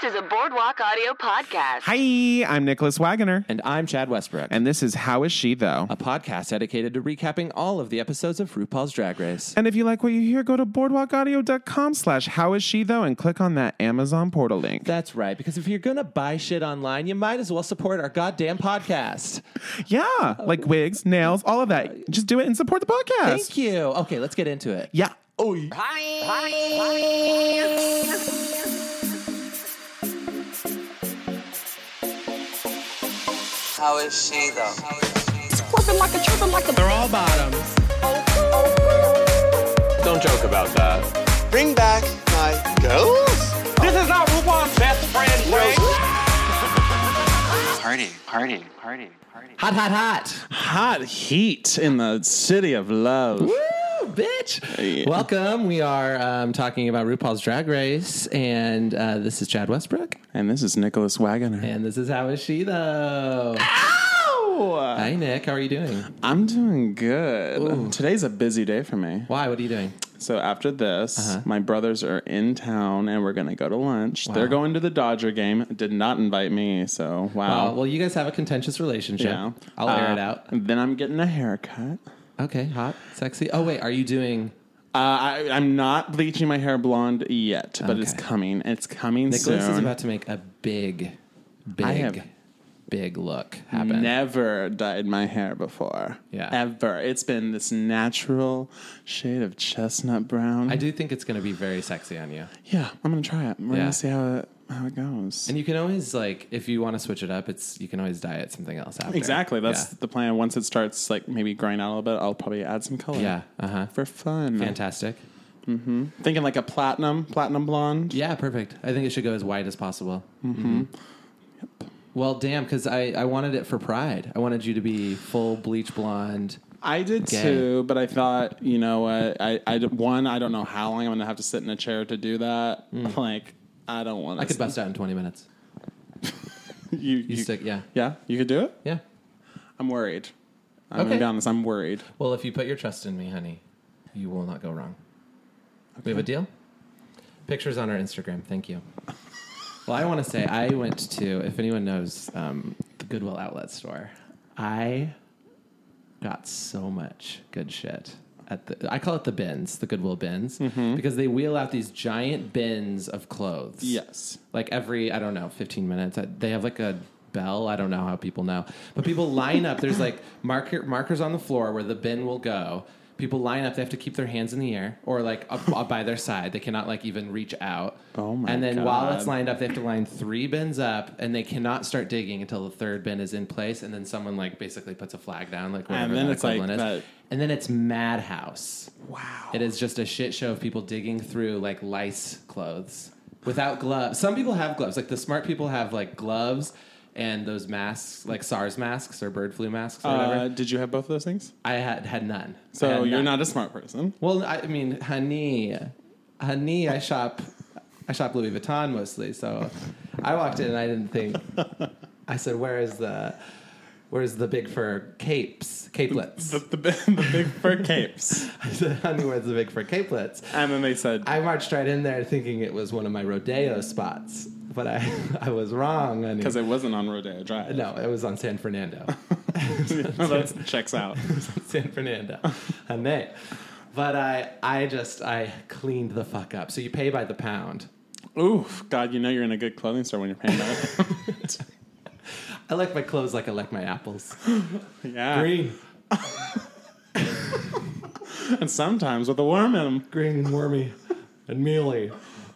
This is a Boardwalk Audio podcast. Hi, I'm Nicholas Wagoner. And I'm Chad Westbrook. And this is How Is She Though? a podcast dedicated to recapping all of the episodes of RuPaul's Drag Race. And if you like what you hear, go to boardwalkaudio.com slash how is she though and click on that Amazon portal link. That's right, because if you're gonna buy shit online, you might as well support our goddamn podcast. yeah, like wigs, nails, all of that. Just do it and support the podcast. Thank you. Okay, let's get into it. Yeah. Oh, How is she though? They're all bottoms. Don't joke about that. Bring back my girls. This is not RuPaul's best friend race. Party, party, party, party. hot, hot, hot. Hot heat in the city of love. Woo, bitch. Welcome. We are um, talking about RuPaul's Drag Race, and uh, this is Chad Westbrook, And this is Nicholas Wagoner. and this is How Is She Though? Hi, Nick. How are you doing? I'm doing good. Today's a busy day for me. Why? What are you doing? So after this, Uh-huh. my brothers are in town and we're gonna go to lunch. They're going to the Dodger game. Did not invite me, so wow. Well, well, you guys have a contentious relationship. yeah. I'll air Uh, it out. Then I'm getting a haircut. Okay, hot, sexy. Oh wait, are you doing? Uh, I, I'm not bleaching my hair blonde yet, but it's Okay. coming. It's coming Nicholas soon. is about to make a big, big, I have big look happen. Never dyed my hair before. Yeah. Ever. It's been this natural shade of chestnut brown. I do think it's going to be very sexy on you. Yeah, I'm gonna try it. We're Yeah. gonna see how it how it goes. And you can always like, if you want to switch it up, it's you can always dye it something else after. Exactly. That's yeah. the plan. Once it starts like maybe growing out a little bit, I'll probably add some color. yeah. Uh huh. For fun. Fantastic. Thinking like a platinum, platinum blonde. Yeah, perfect. I think it should go as white as possible. Mm-hmm. Well, damn, because I, I wanted it for Pride. I wanted you to be full bleach blonde. I did Gay. too, but I thought, you know what? I, I one, I don't know how long I'm gonna have to sit in a chair to do that. Like, I don't want to. I could bust out in 20 minutes. You, You, stick, yeah. yeah, you could do it. Yeah. I'm worried. I'm Okay. gonna be honest. I'm worried. Well, if you put your trust in me, honey, you will not go wrong. We have a deal? Pictures on our Instagram. Thank you. Well, I want to say I went to, if anyone knows, um, the Goodwill Outlet store. I got so much good shit. At the, I call it the bins, the Goodwill bins, mm-hmm. because they wheel out these giant bins of clothes. Yes. Like every, I don't know, 15 minutes. They have like a bell. I don't know how people know. But people line up. There's like marker, markers on the floor where the bin will go. People line up. They have to keep their hands in the air or like up, up by their side. They cannot like even reach out. Oh my And then while it's lined up, they have to line three bins up and they cannot start digging until the third bin is in place. And then someone like basically puts a flag down, like whatever And then it's like is. that- And then it's madhouse. Wow. It is just a shit show of people digging through like lice clothes without gloves. Some people have gloves. Like the smart people have like gloves and those masks, like SARS masks or bird flu masks or whatever. Uh, did you have both of those things? I had had none. So had you're none. not a smart person. Well, I mean, honey, honey, I shop, I shop Louis Vuitton mostly. So I walked in and I didn't think. I said, "Where is the, where's the big fur capes, capelets?" The, the, bi- the big fur capes. I said, "Honey, where's the big fur capelets?" And then they said, I marched right in there thinking it was one of my rodeo spots, but I I was wrong. because it wasn't on Rodeo Drive. no, it was on San Fernando. that checks out. San Fernando, honey. But I I just I cleaned the fuck up. So you pay by the pound. Oof, God, you know you're in a good clothing store when you're paying that. I like my clothes like I like my apples. yeah. Green, And sometimes with a worm in them. green and wormy and mealy.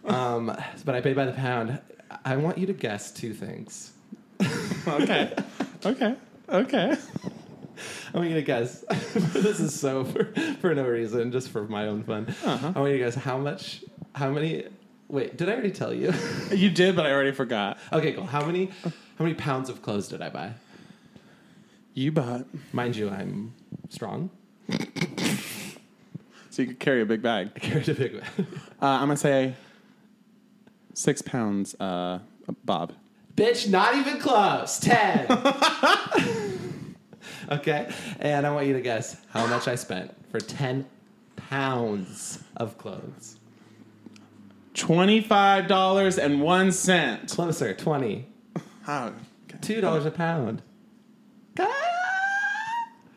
Um, but I pay by the pound. I want you to guess two things. Okay. okay. Okay. I want you to guess. this is so for, for no reason, just for my own fun. Uh-huh. I want you to guess how much, how many. Wait, did I already tell you? You did, but I already forgot. okay, cool. How many, how many pounds of clothes did I buy? You bought. Mind you, I'm strong. So you could carry a big bag. I carried a big. Uh, I'm going to say six pounds, uh, Bob. Bitch, not even close. Ten. okay, and I want you to guess how much I spent for ten pounds of clothes. Twenty-five dollars and one cent. Closer, twenty. How? Two dollars a pound.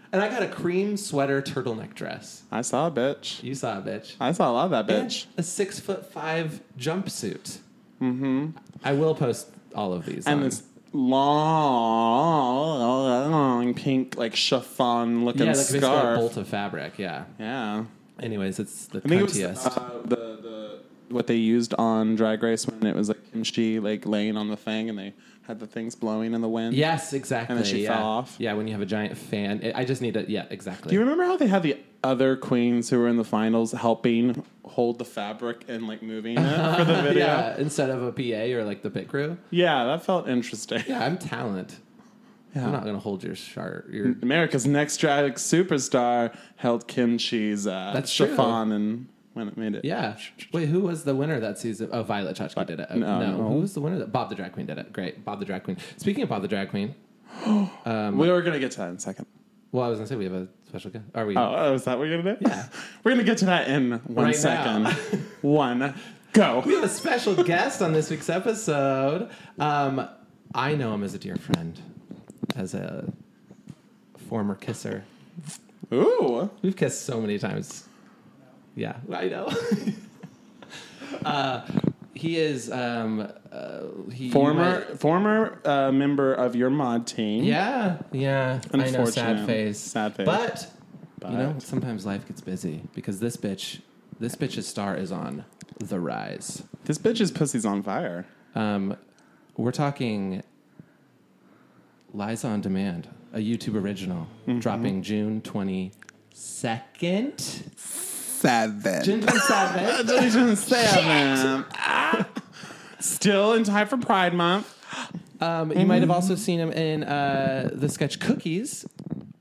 And I got a cream sweater turtleneck dress. I saw a bitch. You saw a bitch. I saw a lot of that And bitch. a six foot five jumpsuit. Mm-hmm. I will post all of these. And on- this long long pink like chiffon looking yeah, like basically a scarf. bolt of fabric. Yeah. yeah. Anyways, it's the I think it was uh, the the what they used on Drag Race when it was like Kim Chi like laying on the thing and they had the things blowing in the wind. yes, exactly. And then she yeah. fell off. Yeah, when you have a giant fan. I I just need to. Yeah, exactly. Do you remember how they had the other queens who were in the finals helping hold the fabric and like moving it for the video? yeah, instead of a PA or like the pit crew. Yeah, that felt interesting. Yeah, I'm talent. I'm not gonna hold your shirt. Your America's Next Drag Superstar held Kim Chi's uh, That's true. chiffon and when it made it. yeah. Wait, who was the winner that season? Oh, Violet Chachki did it. Oh, no, no, no. who was the winner? That Bob the Drag Queen did it. Great, Bob the Drag Queen. Speaking of Bob the Drag Queen, we were gonna get to that in a second. well, I was gonna say we have a special guest. Are we? Oh, oh, is that what you're gonna do? Yeah. We're gonna get to that in one Right second. one, go. We have a special guest on this week's episode. Um, I know him as a dear friend, as a former kisser. Ooh. We've kissed so many times. Yeah, I know. uh, he is um, uh, he, Former might- former uh, member of your mod team. yeah, yeah. I know, sad face. Sad face. But, you know, sometimes life gets busy because this bitch, this bitch's star is on the rise. This bitch's pussy's on fire. Um, we're talking Liza on Demand, a YouTube original, Mm-hmm. dropping June 22nd. Seven. June 27th. Seven. Still in time for Pride Month. Um, you might have also seen him in uh, the sketch Cookies,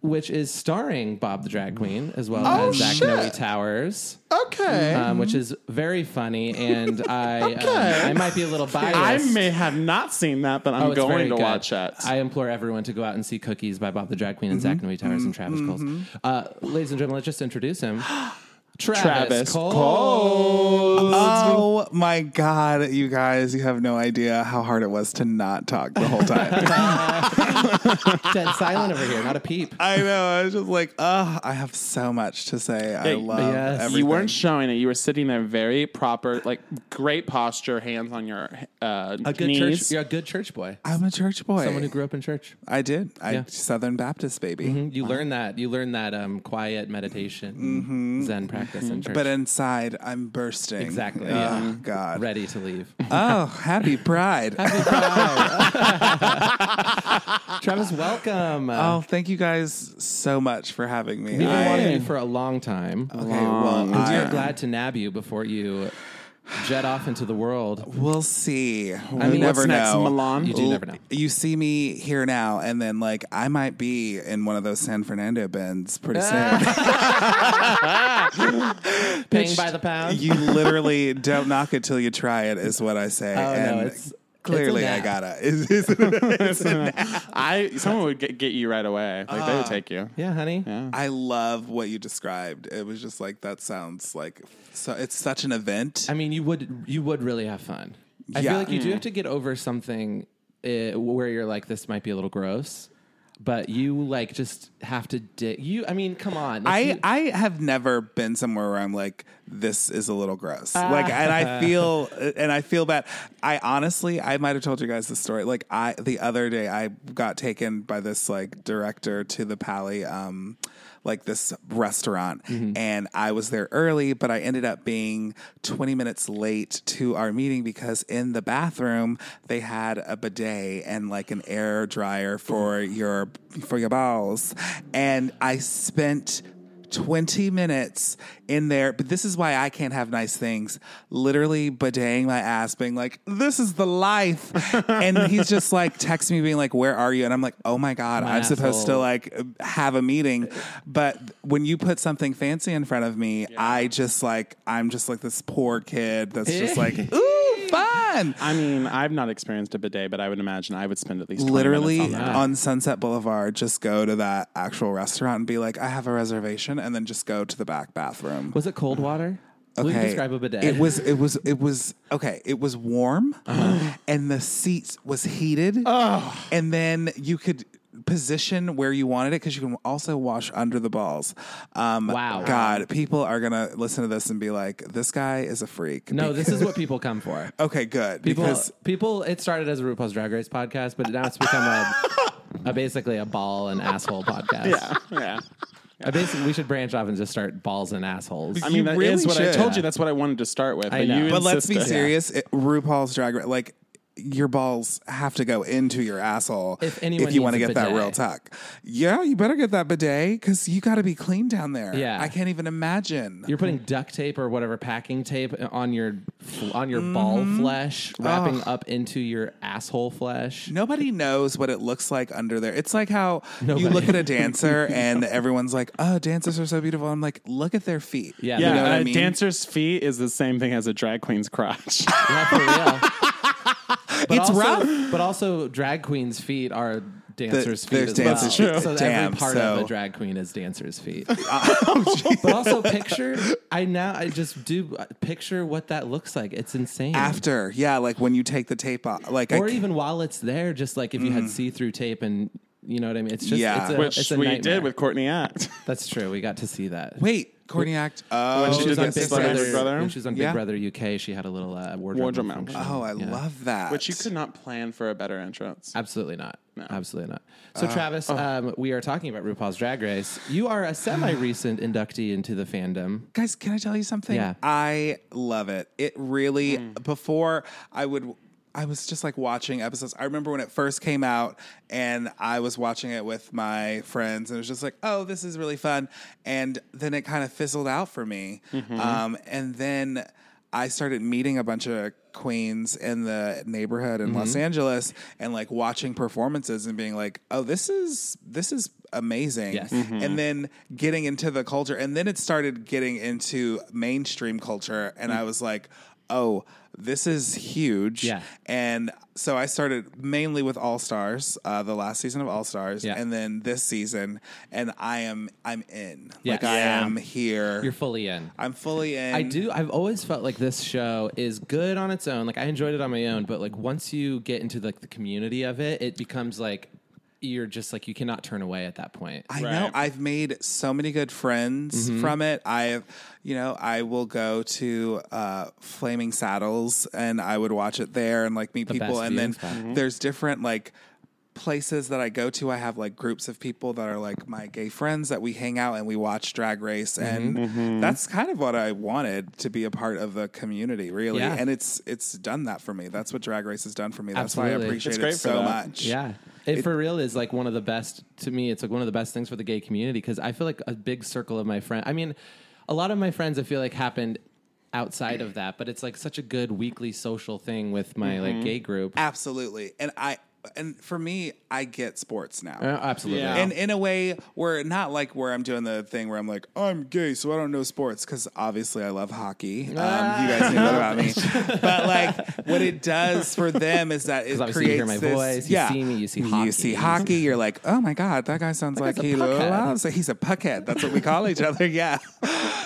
which is starring Bob the Drag Queen as well Oh, as Zach shit. Noe Towers, Okay. um, which is very funny. And I, um, Okay. I might be a little biased. I may have not seen that, but I'm Oh, it's very going to good. watch it. I implore everyone to go out and see Cookies by Bob the Drag Queen and Zach Mm-hmm. Noe Towers and Travis Coles. Uh, ladies and gentlemen, let's just introduce him. Travis, Travis Coles. Coles. Oh my god, you guys, you have no idea how hard it was to not talk the whole time. Dead silent over here, not a peep. I know. I was just like, oh, I have so much to say. I love yes. everything. You weren't showing it. You were sitting there, very proper, like great posture, hands on your uh, A good knees. church. You're a good church boy. I'm a church boy. Someone who grew up in church. I did. I Yeah. Southern Baptist baby. You learn that. You learn that um, quiet meditation, Zen practice in church. But inside, I'm bursting. Exactly, Oh, yeah. God. ready to leave. Oh, happy Pride. happy Pride. Travis, welcome. oh, thank you guys so much for having me. We've been wanting you for a long time. okay, well, I, we're glad to nab you before you jet off into the world. we'll see. I mean, never What's next, know. Milan? You do never know. You see me here now, and then like I might be in one of those San Fernando bins pretty ah. soon. Paying by the pound. you literally don't knock it till you try it, is what I say. Oh, no, it's- clearly it's a I nap. gotta. It's- it's- I someone would get, get you right away. Like they would take you. yeah, honey. Yeah. I love what you described. It was just like that sounds like so. It's such an event. I mean, you would you would really have fun. I Yeah. feel like you do have to get over something uh, where you're like, this might be a little gross, but you like just have to dig. You, I mean, come on. Like, I, you- I have never been somewhere where I'm like this is a little gross like and I feel and I feel bad I honestly I might have told you guys the story like I the other day I got taken by this like director to the Pally um like this restaurant. Mm-hmm. And I was there early but I ended up being 20 minutes late to our meeting because in the bathroom they had a bidet and like an air dryer for your for your balls and I spent 20 minutes in there, but this is why I can't have nice things. Literally bidetting my ass, being like, this is the life. and he's just like texting me, being like, where are you? And I'm like, oh my God, My I'm supposed to like have a meeting. But when you put something fancy in front of me, I just like, I'm just like this poor kid that's just like, ooh, fun. I mean, I've not experienced a bidet, but I would imagine I would spend at least 20 literally minutes on that. on Sunset Boulevard, just go to that actual restaurant and be like, I have a reservation, and then just go to the back bathroom. was it cold water? Will you Okay. describe a bidet? It was it was it was okay. It was warm, Uh-huh. and the seats was heated. And then you could position where you wanted it because you can also wash under the balls. Um, Wow. God, people are gonna listen to this and be like, "This guy is a freak." no, this is what people come for. okay, good People, because people. It started as a RuPaul's Drag Race podcast, but now it's become a, a basically a ball and asshole podcast. Yeah, yeah. I basically we should branch off and just start balls and assholes. I mean, You that is really what I should. told you. That's what I wanted to start with. But, you But let's be insisted. serious. It, RuPaul's Drag Race, like your balls have to go into your asshole If anyone you want to needs a get that real tuck. Yeah, you better get that bidet because you got to be clean down there. Yeah. I can't even imagine. You're putting duct tape or whatever packing tape on your on your ball Mm-hmm. flesh, wrapping up into your asshole flesh. Nobody knows what it looks like under there. It's like how you look at a dancer and everyone's like, "Oh, dancers are so beautiful." I'm like, "Look at their feet." Yeah. Yeah, you know what a I mean. dancer's feet is the same thing as a drag queen's crotch. Yeah, for real. But It's also, rough. But also, drag queens' feet are dancers' feet there's as dancers' well. feet. So Damn, every part so- of a drag queen is dancers' feet. Oh, but also, picture. I now I just do uh, picture what that looks like. It's insane. After, yeah, like when you take the tape off, like or c- even while it's there, just like if you had see-through tape and you know what I mean. It's just Yeah. it's a, Which it's a we nightmare. did with Courtney Act. That's true. We got to see that. wait, Courtney Act. Oh, she She was did on Big Celebrity Brother. Brother? When she was on Big Yeah. Brother UK, she had a little uh, wardrobe, Wardrobe malfunction. malfunction. Oh, I Yeah. love that. Which you could not plan for a better entrance. Absolutely not. Absolutely not. Uh, So, Travis, oh. um, we are talking about RuPaul's Drag Race. You are a semi-recent inductee into the fandom. guys can i tell you something Yeah. i love it it really before i would i was just like watching episodes. I remember when it first came out and i was watching it with my friends and it was just like oh this is really fun. And then it kind of fizzled out for me. Mm-hmm. Um, and then i started meeting a bunch of queens in the neighborhood in los mm-hmm. angeles and like watching performances and being like oh this is this is amazing. Yes. Mm-hmm. and then getting into the culture and then it started getting into mainstream culture and mm. i was like oh this is huge Yeah. and so i started mainly with all stars uh, the last season of all stars Yeah. and then this season and i am i'm in Yes. like i Yeah. am here You're fully in. i'm fully in I do. I've always felt like this show is good on its own. Like I enjoyed it on my own, but like once you get into like the community of it, it becomes like you're just like you cannot turn away at that point. I know I've made so many good friends Mm-hmm. from it. I've, you know, I will go to uh, Flaming Saddles and I would watch it there and like meet people. And then viewing spot. there's different like places that I go to. I have like groups of people that are like my gay friends that we hang out and we watch Drag Race, Mm-hmm. and that's kind of what I wanted to be a part of the community, really. Yeah. And it's it's done that for me. That's what Drag Race has done for me. That's why I appreciate it so that. much. Yeah. It, for real is like one of the best to me. It's like one of the best things for the gay community because I feel like a big circle of my friends. I mean, a lot of my friends I feel like happened outside of that, but it's like such a good weekly social thing with my like mm-hmm. gay group. Absolutely. And I and for me, I get sports now. Uh, absolutely. Yeah. And in a way, where not like where I'm doing the thing where I'm like, I'm gay, so I don't know sports because obviously I love hockey. Um, you guys know that about me. But like, what it does for them is that it 'Cause obviously creates you hear my this. voice, you see me, you see hockey. You hockey. see hockey. You're like, oh my god, that guy sounds like he puckhead. loves. it. He's a puckhead. That's what we call each other. Yeah.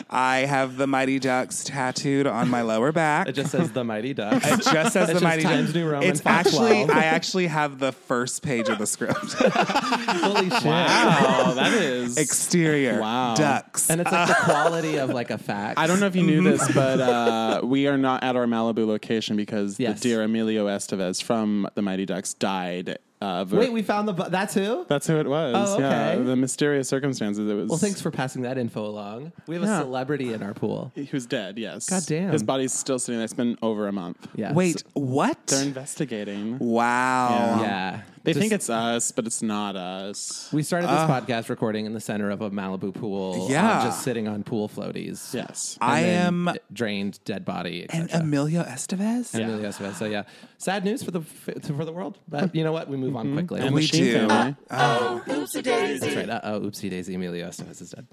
I have the Mighty Ducks tattooed on my lower back. It just says the Mighty Ducks. It just says It's the just Mighty Times Ducks. New Roman It's actually 12. I actually have the first page of the script. Holy shit. Wow, that is. Exterior. Wow. Ducks. And it's like the quality of like a fact. I don't know if you knew this, but uh, we are not at our Malibu location because Yes. the dear Emilio Estevez from the Mighty Ducks died. Uh, ver- Wait, we found the. bu- That's who? that's who it was. Oh, Yeah, okay. the mysterious circumstances. It was. Well, thanks for passing that info along. We have a celebrity in our pool. He was dead. Yes. God damn. His body's still sitting there. It's been over a month. Yeah. Wait, what? They're investigating. wow. Yeah. They Just- think it's us, but it's not us. We started this podcast recording in the center of a Malibu pool. uh, Yeah. just sitting on pool floaties. Yes. And I then am d- drained, dead body. and cetera. Emilio Estevez. And Emilio Estevez. So yeah, sad news for the for the world. But you know what? We move on quickly. And We the Sheen do. family. That's right. Uh, oh, oopsie daisy. Emilio Estevez is dead.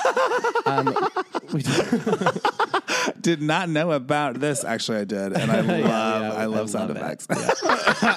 um, we do, did not know about this. Actually, I did, and I love yeah, I love I sound love effects.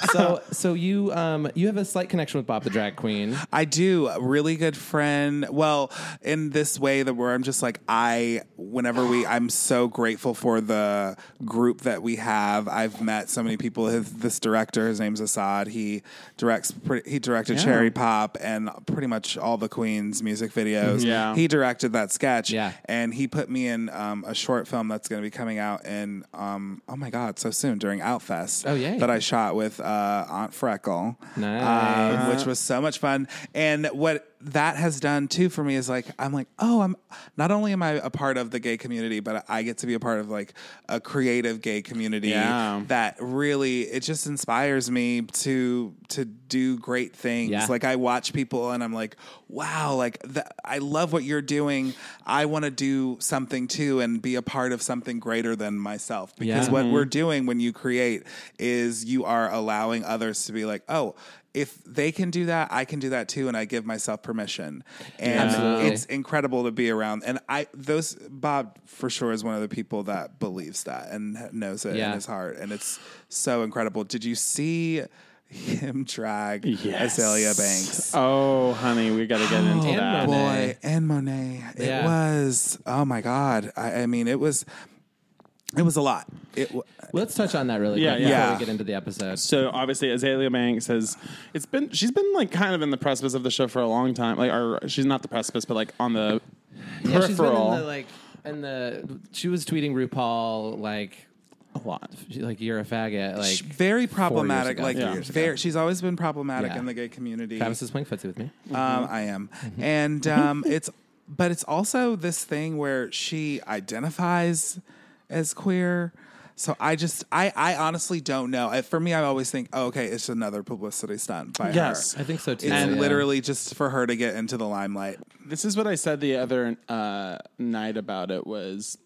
so so you um you have a slight connection with Bob the drag queen. I do. A really good friend. Well, in this way that where I'm just like I whenever we I'm so grateful for the group that we have. I've met so many people. His, this director, his name's Assad. He directs he directed Yeah. Cherry Pop and pretty much all the Queen's music videos. Yeah. He directed that sketch. Yeah. And he put me in um, a short film that's going to be coming out in um, oh my god, so soon during Outfest. Oh, yeah, That I shot with uh, Aunt Freckle. Nice. Um, which was so much fun. And what that has done too for me is like I'm like, oh, I'm not only am I a part of the gay community, but I get to be a part of like a creative gay community Yeah. that really it just inspires me to to do great things. Yeah. Like I watch people and I'm like, wow, like I love what you're doing. I want to do something too and be a part of something greater than myself. Because Yeah. what mm-hmm. we're doing when you create is you are allowing others to be like, oh, if they can do that, I can do that too, and I give myself permission. And Absolutely. it's incredible to be around. And I, those Bob for sure is one of the people that believes that and knows it Yeah. in his heart, and it's so incredible. Did you see him drag Yes. Azealia Banks? Oh, honey, we got to get into oh, And that. Boy, and Monet. It Yeah. was. Oh my God. I, I mean, it was. It was a lot. It. w- Let's touch on that really Yeah, quick yeah. before we get into the episode. So obviously Azealia Banks has it's been she's been like kind of in the precipice of the show for a long time. Like or she's not the precipice, but like on the Yeah, she's been peripheral in the like in the she was tweeting RuPaul like a lot. she- like you're a faggot like Sh- very four years problematic. ago, Like three years very, she's always been problematic Yeah. in the gay community. Travis is playing footsie with me. Um, I am, and um, it's but it's also this thing where she identifies as queer. So I just I I honestly don't know. I, for me, I always think, oh, okay, it's another publicity stunt by Yes. her. I think so too. It's yeah. literally just for her to get into the limelight. This is what I said the other uh, night about it was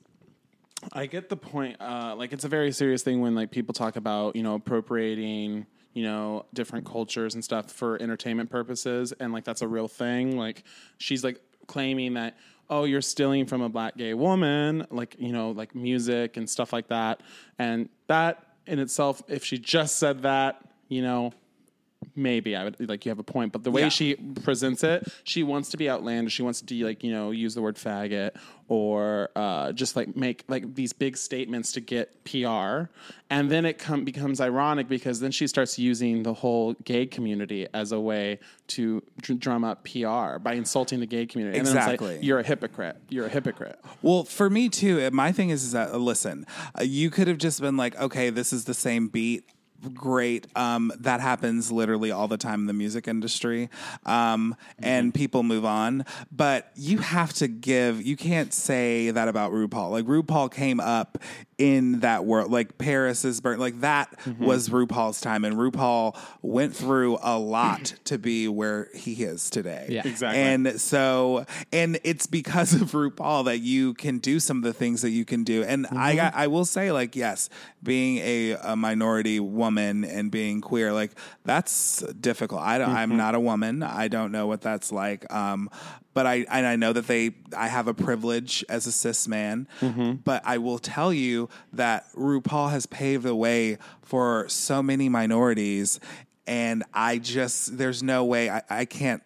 I get the point. Uh, like it's a very serious thing when like people talk about you know appropriating you know different cultures and stuff for entertainment purposes, and like that's a real thing. Like she's like claiming that oh you're stealing from a black gay woman, like you know like music and stuff like that, and that in itself, if she just said that, you know maybe I would like you have a point, but the way Yeah. she presents it, she wants to be outlandish. She wants to like you know use the word faggot or uh, just like make like these big statements to get PR, and then it come becomes ironic because then she starts using the whole gay community as a way to dr- drum up PR by insulting the gay community. And Exactly. like you're a hypocrite. You're a hypocrite. Well, for me too, my thing is, is that listen, uh, you could have just been like, okay, this is the same beat. Great. Um, that happens literally all the time in the music industry. Um, and people move on. But you have to give, you can't say that about RuPaul. Like, RuPaul came up in that world. Like, Paris is burnt. Like, that mm-hmm. was RuPaul's time. And RuPaul went through a lot to be where he is today. Yeah. Exactly. And so, and it's because of RuPaul that you can do some of the things that you can do. And I mm-hmm. got, I will say, like, yes, being a, a minority woman and being queer, like, that's difficult. I don't, I'm mm-hmm. not a woman. I don't know what that's like. Um, but I, and I know that they, I have a privilege as a cis man, mm-hmm. but I will tell you that RuPaul has paved the way for so many minorities. And I just, there's no way I, I can't,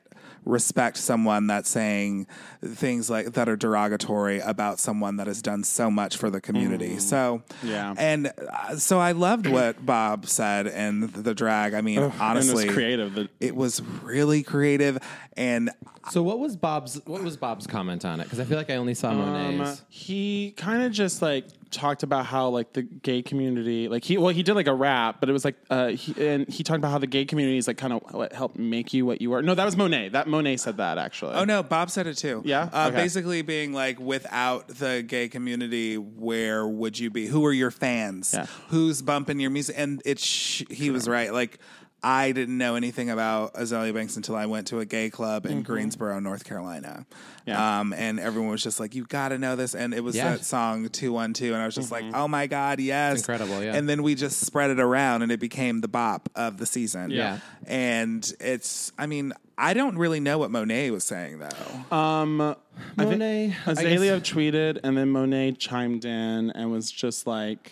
respect someone that's saying things like that are derogatory about someone that has done so much for the community. So Yeah. and uh, so I loved what Bob said and the drag. I mean, honestly, and it's creative. The, It was really creative, and So what was Bob's what was Bob's comment on it? Because I feel like I only saw Monet's. Um, he kind of just like talked about how like the gay community, like he well he did like a rap, but it was like uh he, and he talked about how the gay community is like kind of what helped make you what you are. No, that was Monet. That Monet said that actually. oh no, Bob said it too. Yeah? uh, Okay. basically being like, without the gay community, where would you be? Who are your fans? Yeah. Who's bumping your music? And it's sh- he was right. Like. I didn't know anything about Azealia Banks until I went to a gay club in Greensboro, North Carolina. Mm-hmm. Yeah. Um, and everyone was just like, "You got to know this," and it was Yeah. that song "Two One Two," and I was just Mm-hmm. like, "Oh my god, yes!" It's incredible, yeah. And then we just spread it around, and it became the bop of the season. Yeah. And it's, I mean, I don't really know what Monet was saying though. Um, Monet, Azealia tweeted, and then Monet chimed in and was just like,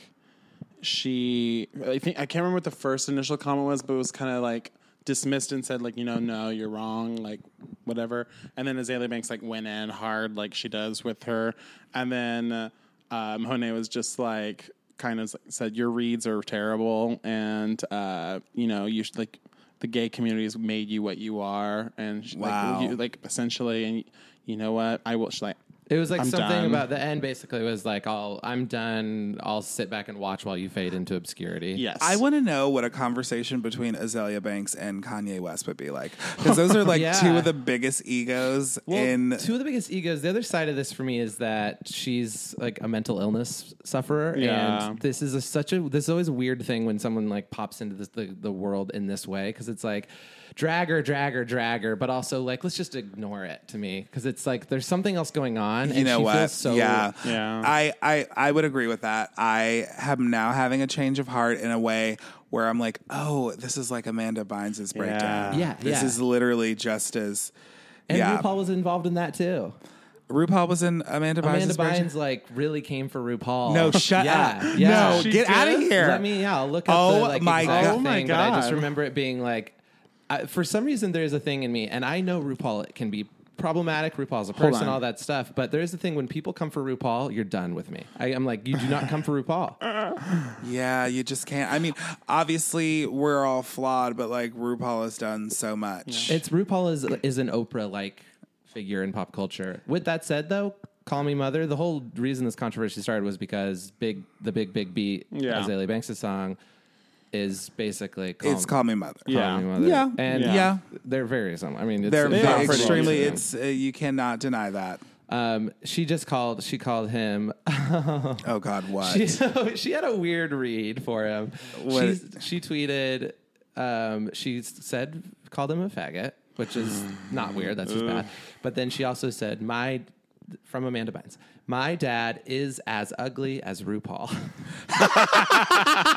she. I think I can't remember what the first initial comment was, but it was kind of like dismissed and said like, you know, no, you're wrong, like whatever. And then Azealia Banks like went in hard, like she does with her, and then uh, was just like, kind of said, your reads are terrible, and uh, you know, you should like. The gay community has made you what you are, and she- Wow. like, you, like essentially, and you know what? I will. She's like, It was like I'm something done. about the end. Basically, was like, "I'll, I'm done. I'll sit back and watch while you fade into obscurity." yes, I want to know what a conversation between Azealia Banks and Kanye West would be like, because those are like Yeah. two of the biggest egos Well, in. two of the biggest egos. The other side of this for me is that she's like a mental illness sufferer, Yeah. and this is a, such a this is always a weird thing when someone like pops into this, the the world in this way because it's like drag her, drag her, drag her, but also like let's just ignore it to me because it's like there's something else going on. you and know she what? Feels so yeah, Yeah. I, I I would agree with that. I am now having a change of heart in a way where I'm like, oh, this is like Amanda Bynes' breakdown. Yeah, this yeah. is literally just as. And yeah, RuPaul was involved in that too. RuPaul was in Amanda Bynes' Amanda breakdown. Bynes like really came for RuPaul. No, shut yeah, up. Yeah, No, She get out of here. Let me. Yeah, I'll look up Oh the like my exact God. Oh my thing. But I just remember it being like, I, for some reason, there's a thing in me, and I know RuPaul can be problematic. RuPaul's a person, all that stuff. But there's a thing when people come for RuPaul, you're done with me. I, I'm like, you do not come for RuPaul. Yeah, you just can't. I mean, obviously we're all flawed, but like RuPaul has done so much. It's RuPaul is is an Oprah like figure in pop culture. With that said, though. Call Me Mother. The whole reason this controversy started was because big, the big, big beat, Yeah. Azealia Banks' song, is basically call It's Call Me Mother. Call Yeah. Me Mother. Yeah. and Yeah. they're very similar. I mean, it's, They're it's very pretty extremely. interesting. It's uh, you cannot deny that. Um, she just called. She called him. Oh God, what? she, she had a weird read for him. What? She's, she tweeted. Um, she said called him a faggot, which is not weird. That's just bad. But then she also said my from Amanda Bynes. My dad is as ugly as RuPaul.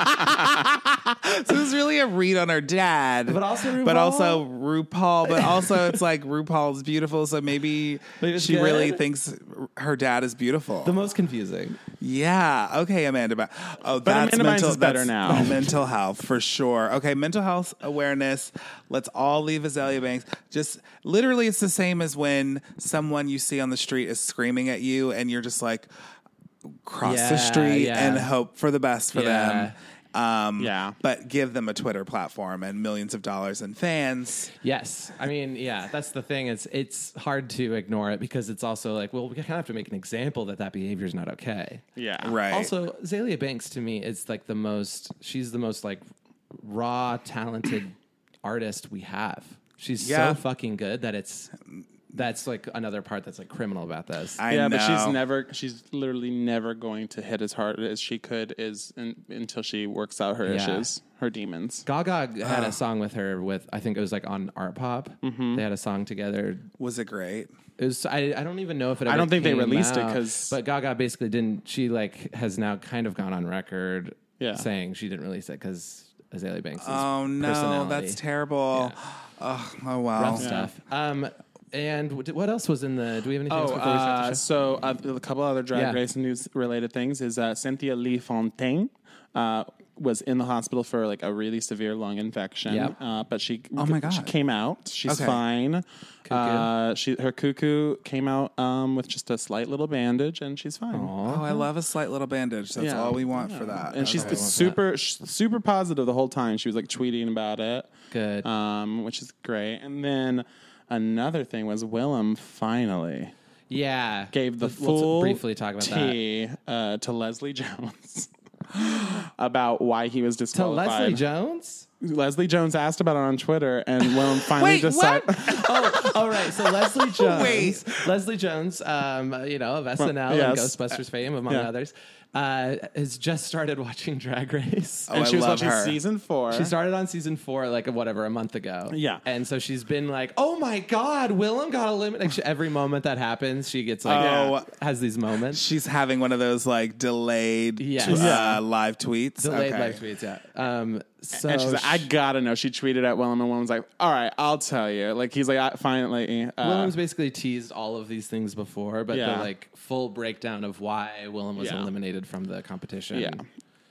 So this is really a read on her dad, But also RuPaul. but also RuPaul, but also it's like RuPaul's beautiful, so maybe she really thinks her dad is beautiful. the most confusing. yeah. Okay, Amanda. Oh, that's Amanda mental. is better now. mental health for sure. Okay, mental health awareness. Let's all leave Azealia Banks. Just literally, it's the same as when someone you see on the street is screaming at you, and you're just like, cross Yeah, the street yeah. and hope for the best for Yeah. them. Um, Yeah. but give them a Twitter platform and millions of dollars and fans. Yes, I mean, yeah, that's the thing. It's it's hard to ignore it because it's also like, well, we kind of have to make an example that that behavior is not okay. yeah, Right. Also, Azealia Banks to me is like the most. She's the most like raw, talented artist we have. She's Yeah. so fucking good that it's that's like another part that's like criminal about this. I yeah, know. but she's never. She's literally never going to hit as hard as she could is in, until she works out her Yeah. issues, her demons. Gaga had a song with her with I think it was like on Art Pop. Mm-hmm. They had a song together. Was it great? It was I, I don't even know if it. Ever I don't think they came released it out, 'cause- but Gaga basically didn't. She like has now kind of gone on record Yeah. saying she didn't release it because Azealia Banks. Oh no, that's terrible. Oh, oh wow. rough stuff. Um, and what what else was in the? Do we have anything else Oh, before uh, the so uh, a couple other drag Yeah. race news related things is uh, Cynthia Lee Fontaine uh, was in the hospital for like a really severe lung infection. Yep. Uh, but she Oh my god, she God. came out. She's Okay. fine. Uh, she her Cucu came out um, with just a slight little bandage, and she's fine. Oh, I love a slight little bandage. That's Yeah. all we want for that. And she's super sh- super positive the whole time. She was like tweeting about it. Good. Um, which is great. And then another thing was Willam finally yeah, gave the Let's- full briefly talk about that. tea uh, to Leslie Jones about why he was disqualified. To. Leslie Jones. Leslie Jones asked about it on Twitter, and Willam finally Wait, decided. oh, all right. So Leslie Jones, Wait. Leslie Jones, um, you know, of SNL yes. and Ghostbusters fame, among yeah. others, uh, has just started watching Drag Race. Oh, and I she was love watching her. season four. She started on season four, like whatever, a month ago. Yeah. and so she's been like, "Oh my god, Willam got eliminated." Like she, every moment that happens, she gets like, Oh. has these moments. She's having one of those like delayed Yes. uh, Yeah. live tweets. Delayed Okay. live tweets, yeah. Um, so and she's like, I gotta know. She tweeted at Willam, and Willam was like, "All right, I'll tell you." Like he's like, I, "Finally." Uh, Willam's basically teased all of these things before, but Yeah. the like full breakdown of why Willam was Yeah. eliminated from the competition. Yeah.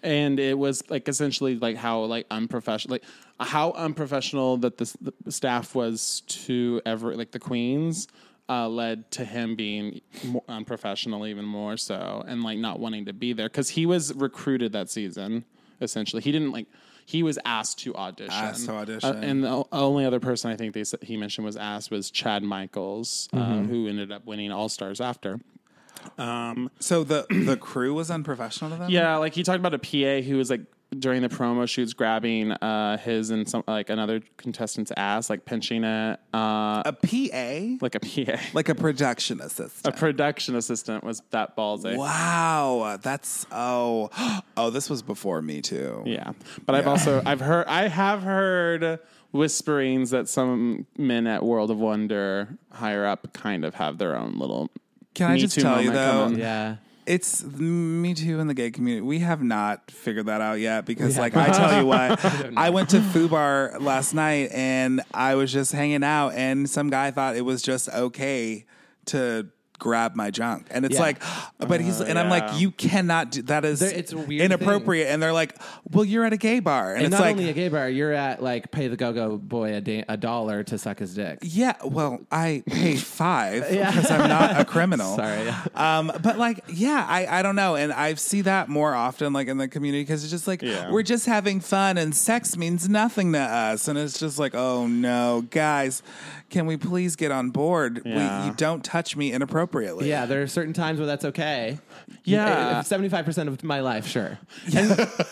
And it was like essentially like how like unprofessional, like how unprofessional that the, the staff was to ever like the queens uh, led to him being more unprofessional even more so and like not wanting to be there because he was recruited that season. Essentially, he didn't like he was asked to audition. Asked to audition. Uh, and the o- only other person I think they he mentioned was asked was Chad Michaels, uh, who ended up winning All Stars after. So the the crew was unprofessional to them. Yeah, like he talked about a PA who was like during the promo shoots grabbing uh, his and some like another contestant's ass, like pinching it, uh, a PA, like a PA. like a production assistant. A production assistant was that ballsy. wow, that's oh oh. This was before me too. Yeah, but I've also I've heard I have heard whisperings that some men at World of Wonder higher up kind of have their own little. Can I Me just Too tell you moment though? coming. yeah. It's me too in the gay community. We have not figured that out yet because, like, I tell you what, I went to Fubar last night and I was just hanging out, and some guy thought it was just okay to grab my junk, and it's Yeah. like, but he's and I'm yeah. like, you cannot do that. Is There- it's a weird inappropriate, and they're like, well, you're at a gay bar, and, And it's not like. only a gay bar, you're at like pay the go go boy a, da- a dollar to suck his dick. yeah, well, I pay five because I'm not a criminal. Sorry. Um, but like, yeah, I, I don't know. And I see that more often, like in the community, because it's just like, Yeah. we're just having fun and sex means nothing to us. And it's just like, oh no, guys, can we please get on board? Yeah. We, you don't touch me inappropriately. Yeah, there are certain times where that's okay. Yeah. Eh, seventy five percent of my life, sure. And,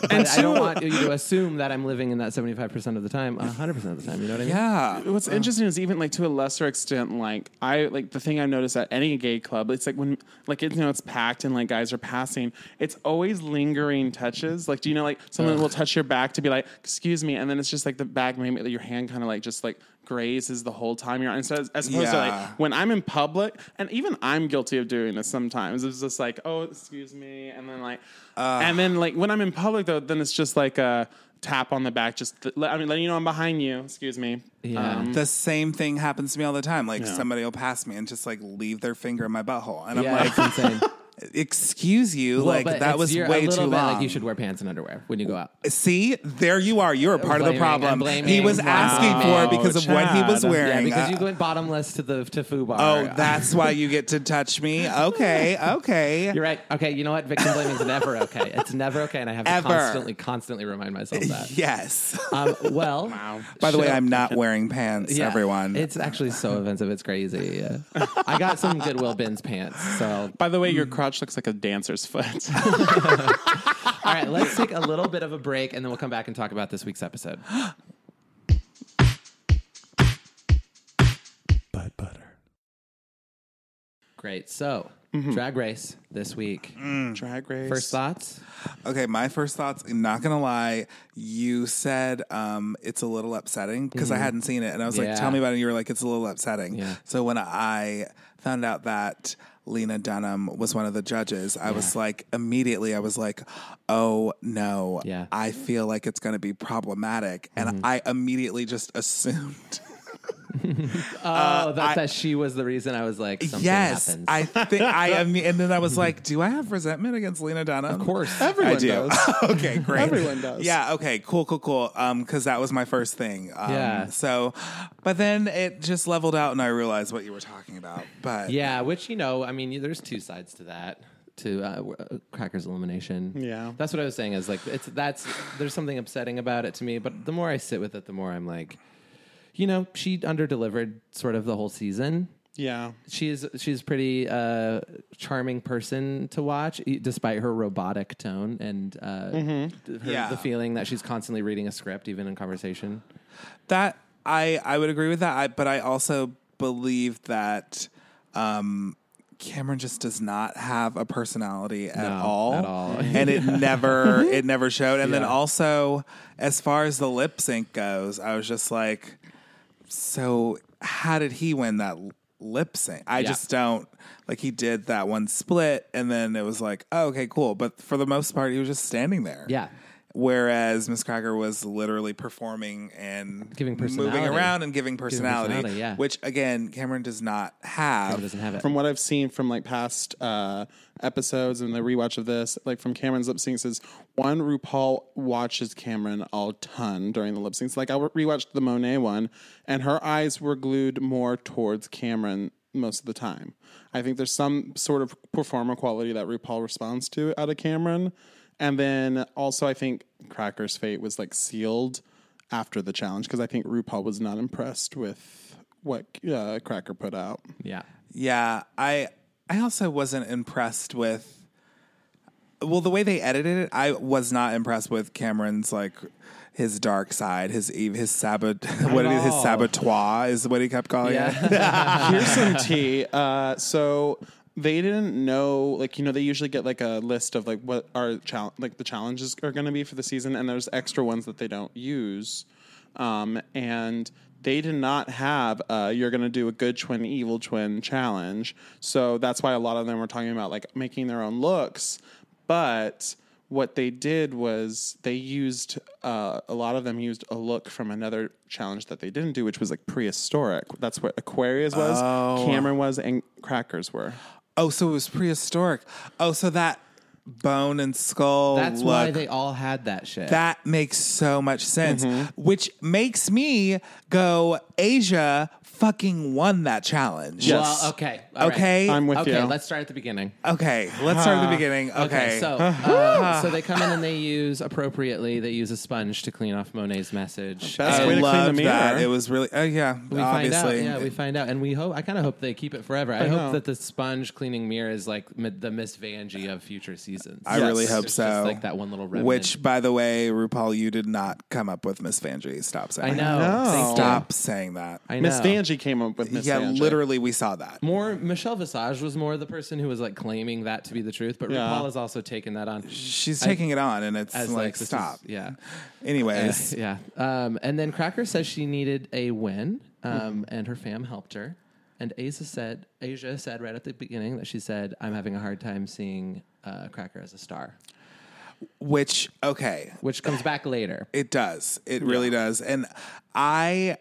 and I don't want you to assume that I'm living in that seventy five percent of the time, hundred percent of the time. You know what I mean? Yeah. What's interesting is even like to a lesser extent, like I like the thing I've noticed at any gay club, it's like when like it, you know it's packed and like guys are passing, it's always lingering touches. Like, do you know like someone will touch your back to be like, "Excuse me," and then it's just like the back, maybe your hand kind of like just like grazes the whole time you're on. Instead, as opposed to like when I'm in public, and even I'm guilty of doing this sometimes. It's just like, "Oh, excuse me," and then like, and then like when I'm in public though, then it's just like a tap on the back, just th- I mean, letting you know I'm behind you. Excuse me. Yeah. Um, the same thing happens to me all the time. Like Yeah. somebody will pass me and just like leave their finger in my butthole, and Yeah, I'm it's like, insane. "Excuse you, Well, like that was you're a way little too bit long." Like you should wear pants and underwear when you go out. See, there you are. You're a part of the problem. blaming. He was Wow. asking for it because of what he was wearing. Yeah, because Uh, you went bottomless to the to Fubar. oh, that's why you get to touch me. Okay, okay. You're right. Okay, you know what? Victim blaming is never okay. It's never okay, and I have to Ever. constantly, constantly remind myself that. Yes. Um, well, wow. By the way, I'm not wearing pants, Yeah, everyone. It's actually so offensive. It's crazy. I got some Goodwill bins pants. So, By the way, your crotch looks like a dancer's foot. all right, let's take a little bit of a break, and then we'll come back and talk about this week's episode. Butt butter. Great. So, Mm-hmm. Drag Race this week. Mm. Drag race. First thoughts? okay, my first thoughts, I'm not gonna lie, you said um, it's a little upsetting because I hadn't seen it. And I was like, tell me about it. And you were like, it's a little upsetting. Yeah. So when I found out that Lena Dunham was one of the judges, I was like, immediately, I was like, oh no, Yeah. Mm-hmm. I feel like it's gonna be problematic. And I immediately just assumed. Oh, that, I- that she was the reason I was like, something yes, happens. I think I am. And then I was like, do I have resentment against Lena Dunham? of course. Everyone I do. does. okay, great. Everyone does. Yeah. Okay. Cool. Cool. Cool. Um, because that was my first thing. Um, Yeah. So, but then it just leveled out, and I realized what you were talking about. But Yeah, which you know, I mean, there's two sides to that. To uh, uh, Cracker's elimination. Yeah. that's what I was saying. Is like it's that's there's something upsetting about it to me, but the more I sit with it, the more I'm like, you know, she underdelivered sort of the whole season. Yeah. She's she's pretty uh, charming person to watch, e- despite her robotic tone and uh, th- her, Yeah. the feeling that she's constantly reading a script, even in conversation. that I I would agree with that. I, but I also believe that um, Kameron just does not have a personality at No, all. at all. and it never it never showed. And then also as far as the lip sync goes, I was just like, so how did he win that lip sync? I Yeah. just don't like he did that one split and then it was like, oh, okay, cool. But for the most part, he was just standing there. Yeah. Whereas Miz Cracker was literally performing and Giving moving around and giving personality, personality, yeah. which again Kameron does not have. Kameron doesn't have it. From what I've seen from like past uh, episodes and the rewatch of this, like from Kameron's lip syncs, is one RuPaul watches Kameron a ton during the lip syncs. Like I rewatched the Monet one, and her eyes were glued more towards Kameron most of the time. I think there's some sort of performer quality that RuPaul responds to out of Kameron, and then also I think Cracker's fate was like sealed after the challenge because I think RuPaul was not impressed with what uh, Cracker put out. Yeah. Yeah, I I also wasn't impressed with well the way they edited it. I was not impressed with Kameron's like his dark side, his ev- his sabot what it is, his all. saboteur is what he kept calling it. Here's some tea. Uh, so they didn't know, like you know, they usually get like a list of like what our chal- like the challenges are going to be for the season, and there's extra ones that they don't use, um, and they did not have uh, you're going to do a good twin evil twin challenge. So that's why a lot of them were talking about like making their own looks. But what they did was they used uh, a lot of them used a look from another challenge that they didn't do which was like prehistoric. That's what Aquaria's was Kameron was and Cracker's were Oh, so it was prehistoric. Oh, so that bone and skull That's look, why they all had that shit. That makes so much sense, Mm-hmm. which makes me go Asia fucking won that challenge. Yes. Well, okay. All right. Okay. I'm with okay, you. let's start at the beginning. Okay, let's start at the beginning. Okay. Okay, so uh, so they come in and they use appropriately. They use a sponge to clean off Monet's message. Best I way to clean the loved that. mirror. It was really, oh yeah, we obviously. find out. Yeah, we find out, and we hope. I kind of hope they keep it forever. I, hope know. that the sponge cleaning mirror is like mi- the Miss Vanjie of future seasons. I really Yes. hope It's so. just like that one little remnant. Which, by the way, RuPaul, you did not come up with Miss Vanjie. Stop saying that. I know. know. Thank you. Stop saying that. I know. miss vanjie came up with miss yeah, Vanjie. literally, we saw that. More Michelle Visage was more the person who was like claiming that to be the truth, but Yeah. RuPaul has also taken that on She's taking it on, and it's as like, like, this is- stop. yeah. Anyways, yeah. Um, and then Cracker says she needed a win, um, and her fam helped her. And Asia said, Asia said right at the beginning that she said, "I'm having a hard time seeing uh, Cracker as a star," which okay, which comes back later. It does. It really does. And I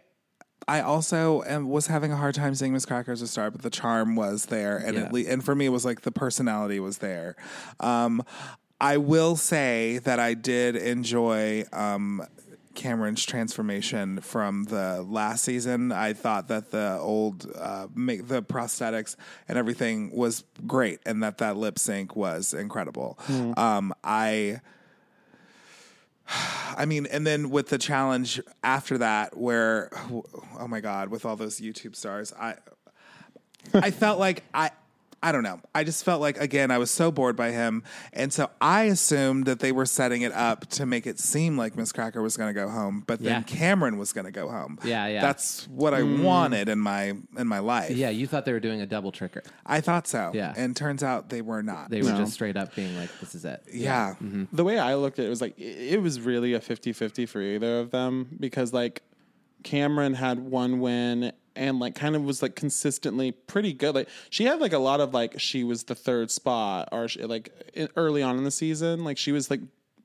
I also am, was having a hard time seeing Miz Cracker as a star, but the charm was there, and Yeah. at le- and for me, it was like the personality was there. Um, I will say that I did enjoy um, Kameron's transformation from the last season. I thought that the old uh, make the prosthetics and everything was great, and that that lip sync was incredible. Um, I. I mean, and then with the challenge after that, where oh my god, with all those YouTube stars, I I felt like I I don't know. I just felt like again I was so bored by him, and so I assumed that they were setting it up to make it seem like Miz Cracker was going to go home, but then Yeah. Kameron was going to go home. Yeah, yeah. That's what I mm. wanted in my in my life. Yeah, you thought they were doing a double tricker. I thought so. Yeah. and turns out they were not. They were No. just straight up being like, "This is it." yeah. Mm-hmm. Mm-hmm. the way I looked at it was like it it was really a 50-50 for either of them because like Kameron had one win and like kind of was like consistently pretty good. Like she had like a lot of like she was the third spot or she, like in- early on in the season like she was like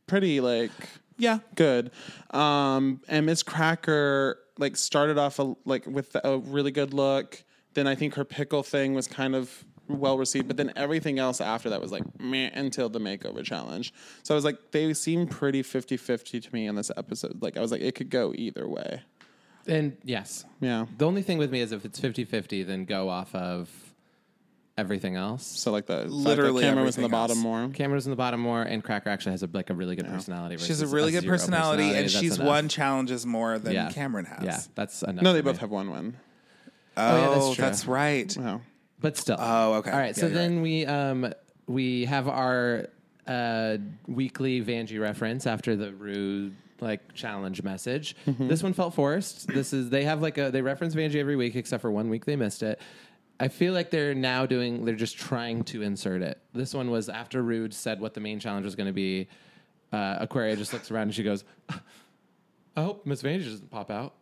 pretty like Yeah. good. Um and Miz Cracker like started off a, like with a really good look. Then I think her pickle thing was kind of well received, but then everything else after that was like meh until the makeover challenge. So I was like, they seem pretty 50 50 to me in this episode. Like, I was like, it could go either way. And yes, Yeah. the only thing with me is if it's 50-50, then go off of everything else. So, like, the Literally the camera was in the bottom else. more. Kameron's in the bottom more, and Cracker actually has a, like a really good personality. She has a versus really good zero personality, and she's enough. won challenges more than Yeah. Kameron has. Yeah, that's enough. No, they both me. have one win. Oh, yeah, that's true. that's right. Wow. but still. Oh, okay. All right, Yeah, so you're then we um we have our uh weekly Vanjie reference after the rude like challenge message. Mm-hmm. This one felt forced. This is they have like a they reference Vanjie every week except for one week they missed it. I feel like they're now doing. They're just trying to insert it. This one was after Rude said what the main challenge was going to be. Uh, Aquaria just looks around and she goes, "I hope Miss Vanjie doesn't pop out."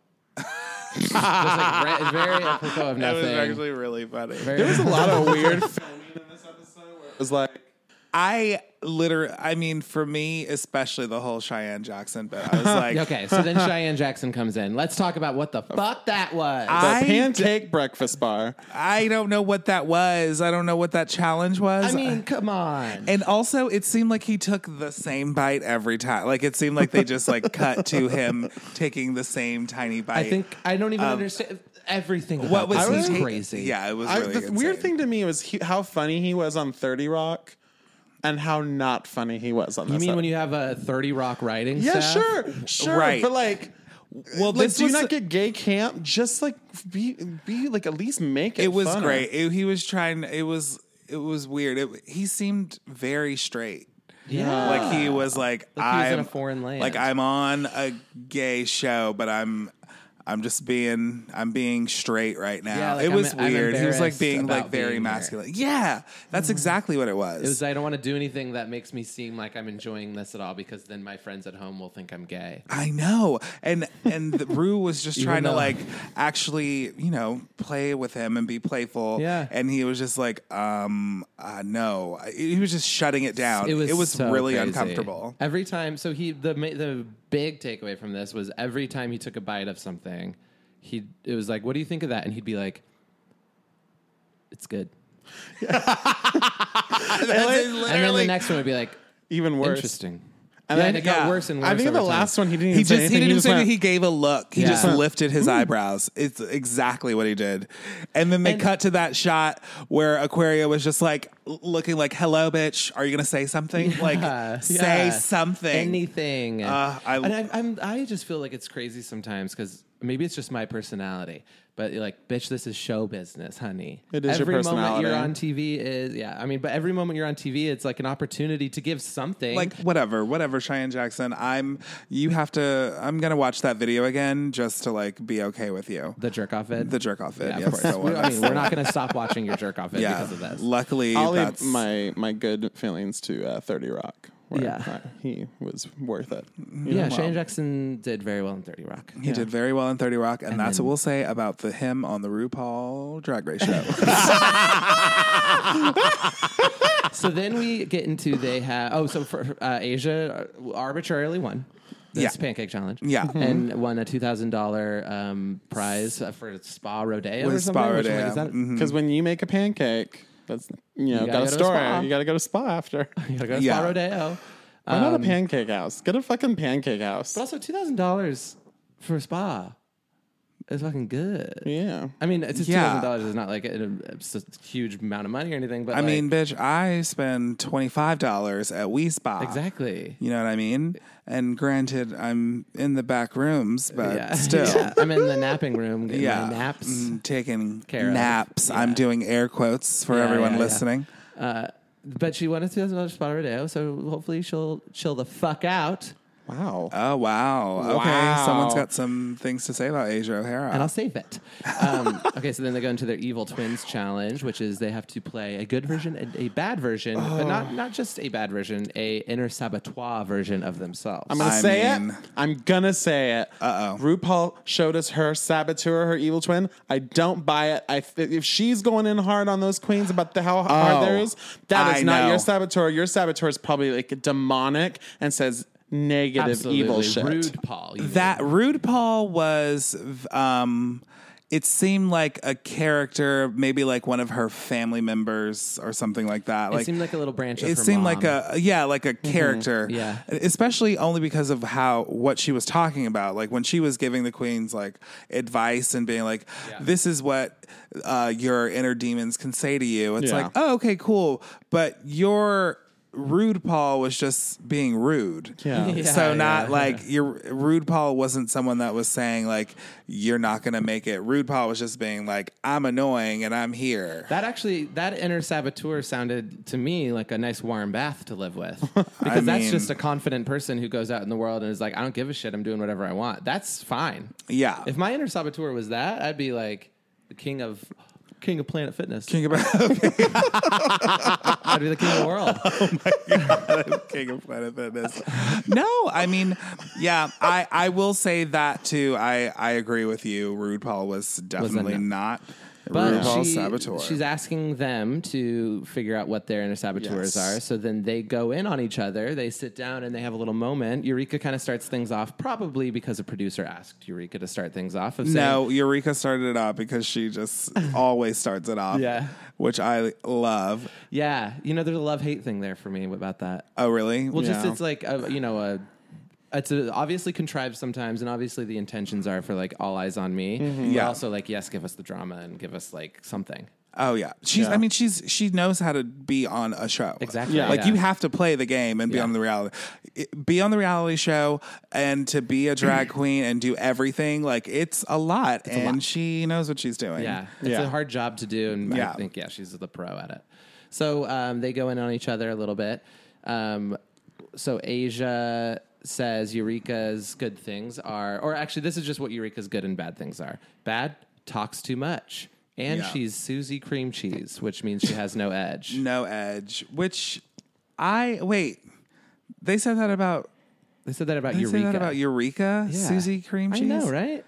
just like ra- it's very apropos of That nothing. was actually really funny. Very- There was a lot of weird filming in this episode where it was like, I literally, I mean, for me, especially the whole Cheyenne Jackson bit, I was like, okay, so then Cheyenne Jackson comes in. Let's talk about what the fuck that was. the I pancake breakfast bar. I don't know what that was. I don't know what that challenge was. I mean, come on. and also, it seemed like he took the same bite every time. Like it seemed like they just like cut to him taking the same tiny bite. I think I don't even um, understand everything. About what was this he is taking? crazy? Yeah, it was I, really the weird insane. thing to me was he, how funny he was on 30 Rock and how not funny he was on You this You mean when you have a Thirty Rock writing? Yeah, staff? sure, sure. Right. But like, Well, like, do you not get gay camp? Just like be, be like at least make it. It was funner. great. It- he was trying. It was it was weird. It, he seemed very straight. Yeah. Like he was like, Like he was I'm in a foreign land. Like I'm on a gay show, but I'm I'm just being I'm being straight right now. Yeah, like, it I'm- was I'm weird. He was like being like very being here. masculine. Yeah, that's exactly what it was. It was I don't want to do anything that makes me seem like I'm enjoying this at all because then my friends at home will think I'm gay. I know, and and the, Rue was just trying to like actually, you know, play with him and be playful. Yeah. and he was just like, um, uh, no, he was just shutting it down. It was It so really crazy. uncomfortable. Every time, so he the the big takeaway from this was every time he took a bite of something, he it was like, "What do you think of that?" And he'd be like, "It's good." And then literally- the next one would be like, Even worse. "Interesting." And yeah, then- and it got worse and worse. I think in over the time. last one he didn't even He say just he didn't just say went, he gave a look. He Yeah. just lifted his eyebrows. It's exactly what he did. And then they And- cut to that shot where Aquaria was just like looking like, "Hello, bitch. Are you gonna say something? like, Yeah, say something." anything. Uh, I- and I, I'm, I just feel like it's crazy sometimes because maybe it's just my personality. But you're like, bitch, this is show business, honey. It is your every moment you're on TV is yeah. I mean, but every moment you're on TV, it's like an opportunity to give something. like whatever, whatever, Cheyenne Jackson. I'm. You have to. I'm gonna watch that video again just to like be okay with you. the jerk off vid. The jerk off vid. Yeah, yes, of course. I mean, we're not going to stop watching your jerk off vid yeah. because of this. Luckily, I'll leave that's my my good feelings to uh, 30 Rock. Where Yeah. he was worth it. yeah, Cheyenne Jackson did very well in Thirty Rock. He did very well in 30 Rock, and, that's then- what we'll say about the him on the RuPaul Drag Race show. So then we get into they have oh so for uh, Asia uh, arbitrarily won this Yeah. pancake challenge Yeah. Mhm. and won a two thousand dollar um, prize uh, for spa rodeo or something. Spa Which one Rodeo. is that? Because when you make a pancake, that's you know gotta got go a to a story. You got to go to spa after. You gotta go to Yeah. spa rodeo. Why not Um, a pancake house? Get a fucking pancake house. But also two thousand dollars for a spa is fucking good. yeah. I mean, it's two Yeah. thousand dollars is not like a, it's a huge amount of money or anything, but I like, mean, bitch, I spend $25 at Wi Spa. exactly. You know what I mean? And granted, I'm in the back rooms, but yeah, still. Yeah. I'm in the napping room getting Yeah. my naps. Mm, taking Care of. naps. I'm doing air quotes for Yeah, everyone yeah, yeah. listening. Uh, but she won a two thousand dollars spot rodeo, so hopefully she'll chill the fuck out, Wow. Oh, wow. Okay. Wow. Someone's got some things to say about Asia O'Hara. and I'll save it. Um, okay, so then they go into their evil twins challenge, which is they have to play a good version and a bad version, but Oh. not not just a bad version, a inner saboteur version of themselves. I'm gonna say mean- it. I'm gonna say it. Uh-oh. RuPaul showed us her saboteur, her evil twin. I don't buy it. I th- if she's going in hard on those queens about the how hard Oh, there is, that is I not know. your saboteur. Your saboteur is probably like demonic and says negative Absolutely evil shit. rude, Paul. you That Rude Paul was, um, it seemed like a character, maybe like one of her family members or something like that. It like seemed like a little branch of it her seemed mom. Mm-hmm. like a yeah, like a character. Yeah. especially only because of how what she was talking about. Like when she was giving the queens like advice and being like, "This is what uh, your inner demons can say to you." It's Yeah. like, "Oh, okay, cool," but your rude Paul was just being rude. Yeah. Yeah, so not yeah. like your rude Paul wasn't someone that was saying like you're not gonna make it. Rude Paul was just being like, I'm annoying and I'm here. That actually, that inner saboteur sounded to me like a nice warm bath to live with. Because that's mean- just a confident person who goes out in the world and is like, I don't give a shit. I'm doing whatever I want. That's fine. yeah. If my inner saboteur was that, I'd be like the king of king of Planet Fitness. King of I'd be the king of the world. Oh my god! King of Planet Fitness. No, I mean, yeah, I, I will say that too. I, I agree with you. Rude Paul was definitely no. not But Rude Paul she- saboteur. she's asking them to figure out what their inner saboteurs Yes. are. So then they go in on each other. They sit down and they have a little moment. Eureka kind of starts things off, probably because a producer asked Eureka to start things off. Of saying, no, Eureka started it off because she just always starts it off. Yeah. Which I love. yeah, you know, there's a love hate thing there for me about that. Oh, really? Well, just it's like a, you know a. It's a, obviously contrived sometimes, and obviously the intentions are for like all eyes on me. Mm-hmm. Yeah. also like yes, give us the drama and give us like something. Oh yeah, she's. Yeah. I mean, she's. She knows how to be on a show. Exactly. Yeah. Like Yeah. you have to play the game and be Yeah. on the reality, be on the reality show, and to be a drag queen and do everything. Like it's a lot, and lot. she knows what she's doing. Yeah, it's Yeah. a hard job to do, and Yeah. I think yeah, she's the pro at it. So um, they go in on each other a little bit. Um, so Asia says Eureka's good things are, or actually, this is just what Eureka's good and bad things are. Bad talks too much, and Yeah. she's Susie cream cheese, which means she has no edge. no edge. Which I wait. They said that about. They said that about They Eureka. said that about Eureka, Yeah. Susie Cream Cheese. I know, right?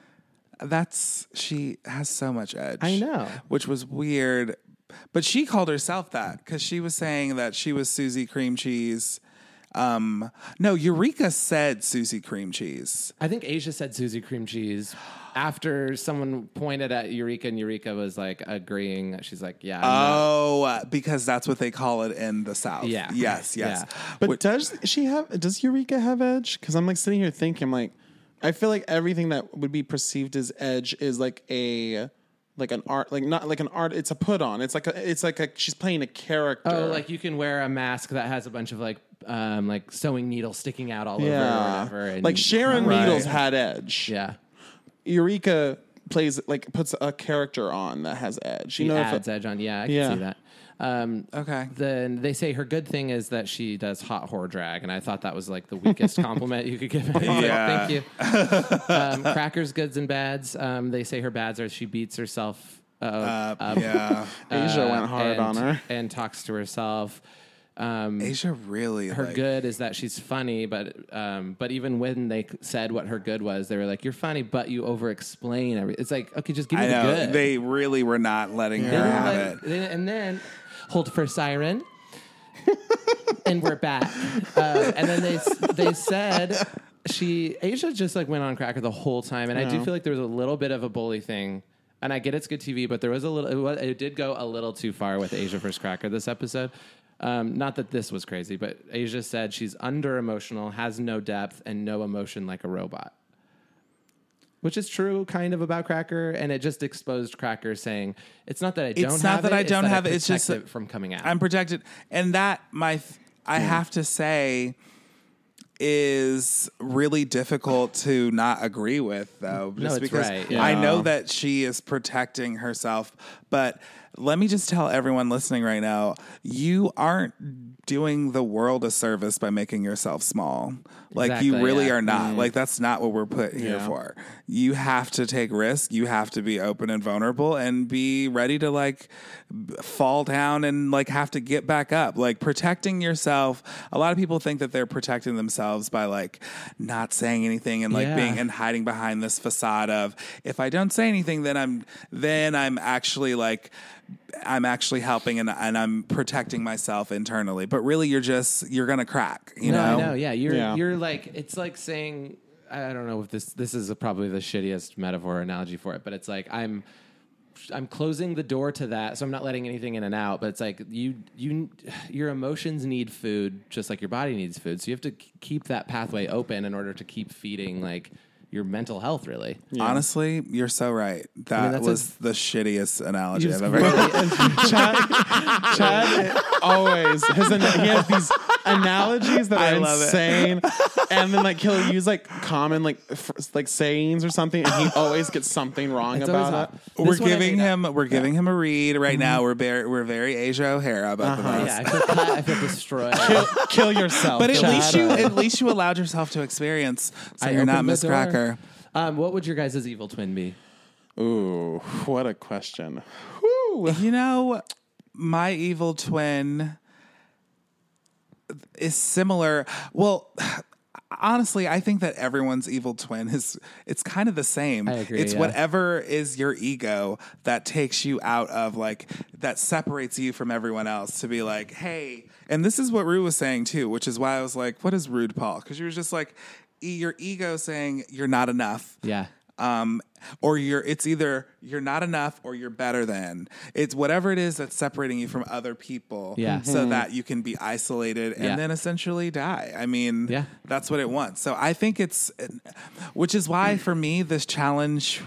That's she has so much edge. I know. which was weird. But she called herself that because she was saying that she was Susie Cream Cheese. Um, no, Eureka said Susie Cream Cheese. I think Asia said Susie cream cheese after someone pointed at Eureka, and Eureka was like agreeing. She's like, "Yeah, I'm Oh, uh, because that's what they call it in the South. Yeah. Yes. Yes. Yeah. But Wh- does she have? Does Eureka have edge? Because I'm like sitting here thinking, like, I feel like everything that would be perceived as edge is like a, like an art, like not like an art. It's a put on. It's like a. It's like a. She's playing a character. Oh, like you can wear a mask that has a bunch of like um like sewing needles sticking out all over or yeah, whatever. And like Sharon Right. Needles had edge. Yeah. Eureka plays like puts a character on that has edge. You She know, if adds edge on. Yeah, I can Yeah. see that. Um, Okay. Then they say her good thing is that she does hot whore drag, and I thought that was like the weakest compliment you could give. anyone. Yeah. Thank you. Um, Cracker's, goods, and bads. Um, they say her bads are she beats herself. Uh, Uh, up, yeah. Asia uh, went hard and, on her. and talks to herself. Um, Asia really. her like, good is that she's funny, but um, but even when they said what her good was, they were like, "You're funny, but you over explain every." It's like, okay, just give me I the good. they really were not letting They her have let- it. they and then hold for siren, and we're back. Uh, and then they they said she Asia just like went on cracker the whole time, and I do feel like there was a little bit of a bully thing. And I get it's good TV, but there was a little. It, was, it did go a little too far with Asia versus Cracker this episode. Um, not that this was crazy, but Asia said she's under emotional, has no depth, and no emotion like a robot. Which is true, kind of about Cracker, and it just exposed Cracker saying it's not that I don't It's have not that it, I it's don't have it, it's just it from coming out. I'm protected, and that my I have to say is really difficult to not agree with though just it's because right, I know that she is protecting herself but let me just tell everyone listening right now you aren't doing the world a service by making yourself small like you really yeah. are not mm. like that's not what we're put here Yeah. for you have to take risk. you have to be open and vulnerable and be ready to like fall down and like have to get back up like protecting yourself a lot of people think that they're protecting themselves by like not saying anything and like Yeah. being and hiding behind this facade of if i don't say anything then i'm then i'm actually like i'm actually helping and, and i'm protecting myself internally but really you're just you're gonna crack you no, know I know. Yeah, you're Yeah. you're like it's like saying I don't know if this this is probably the shittiest metaphor or analogy for it, but it's like I'm I'm closing the door to that, so I'm not letting anything in and out. But it's like you you your emotions need food just like your body needs food, so you have to keep that pathway open in order to keep feeding like your mental health. Really, Honestly, you're so right. That that's a- was the shittiest analogy I've ever heard. Chad, Chad always his he has these analogies that I are love it. insane, and then like he'll use like common like f- like sayings or something, and he always gets something wrong It's always about off. it. This We're one I giving made him we're giving him a read right Mm-hmm. now. We're very we're very Asia O'Hara about the most. Yeah, I feel cut, I feel destroyed. Kill, kill yourself, But at Chad. least you at least you allowed yourself to experience. So I you're not opened the Miss door. Cracker. Um, what would your guys' evil twin be? Ooh, what a question. Whew. You know, my evil twin is similar. Well, honestly, I think that everyone's evil twin is it's kind of the same. I agree, It's yeah. whatever is your ego that takes you out of like that separates you from everyone else to be like, hey, and this is what Rue was saying too, which is why I was like, what is rude, Paul? Because you were just like your ego saying you're not enough Yeah. um, or you're it's either you're not enough or you're better than it's whatever it is that's separating you from other people Yeah. so that you can be isolated and Yeah. then essentially die i mean Yeah. that's what it wants so i think it's which is why for me this challenge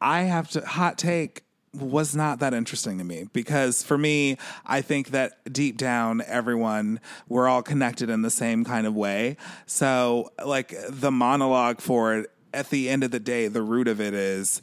i have to hot take was not that interesting to me because for me i think that deep down everyone we're all connected in the same kind of way so like the monologue for it at the end of the day the root of it is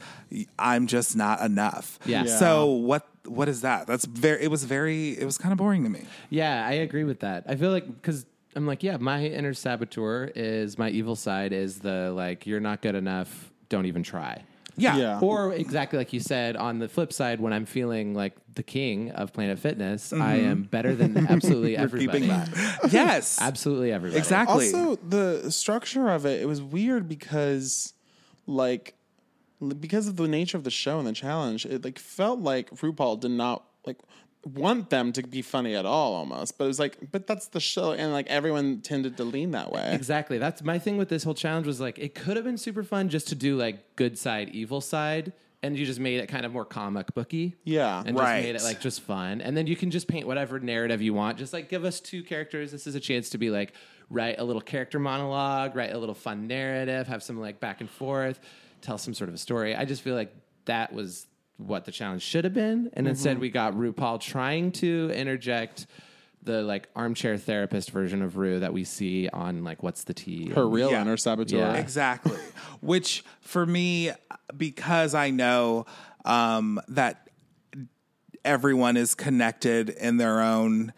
i'm just not enough Yeah. Yeah. so what what is that that's very it was very it was kind of boring to me Yeah, I agree with that. I feel like because I'm like, yeah, my inner saboteur is my evil side is the like, you're not good enough, don't even try. Yeah Yeah. Or exactly like you said, on the flip side, when I'm feeling like the king of Planet Fitness, I mm-hmm. am better than absolutely everybody. keeping that yes Absolutely everybody. exactly Also, the structure of it, it was weird because, like, because of the nature of the show and the challenge, it like felt like RuPaul did not like want them to be funny at all, almost. But it was like, but that's the show, and like everyone tended to lean that way. Exactly. That's my thing with this whole challenge was like it could have been super fun just to do like good side, evil side, and you just made it kind of more comic booky. Yeah. And Right. just made it like just fun. And then you can just paint whatever narrative you want. Just like give us two characters. This is a chance to be like write a little character monologue, write a little fun narrative, have some like back and forth, tell some sort of a story. I just feel like that was what the challenge should have been. And instead Mm-hmm. we got RuPaul trying to interject the like armchair therapist version of Rue that we see on like what's the tea Her real Yeah. inner saboteur. Yeah. Exactly. Which for me, because I know um, that everyone is connected in their own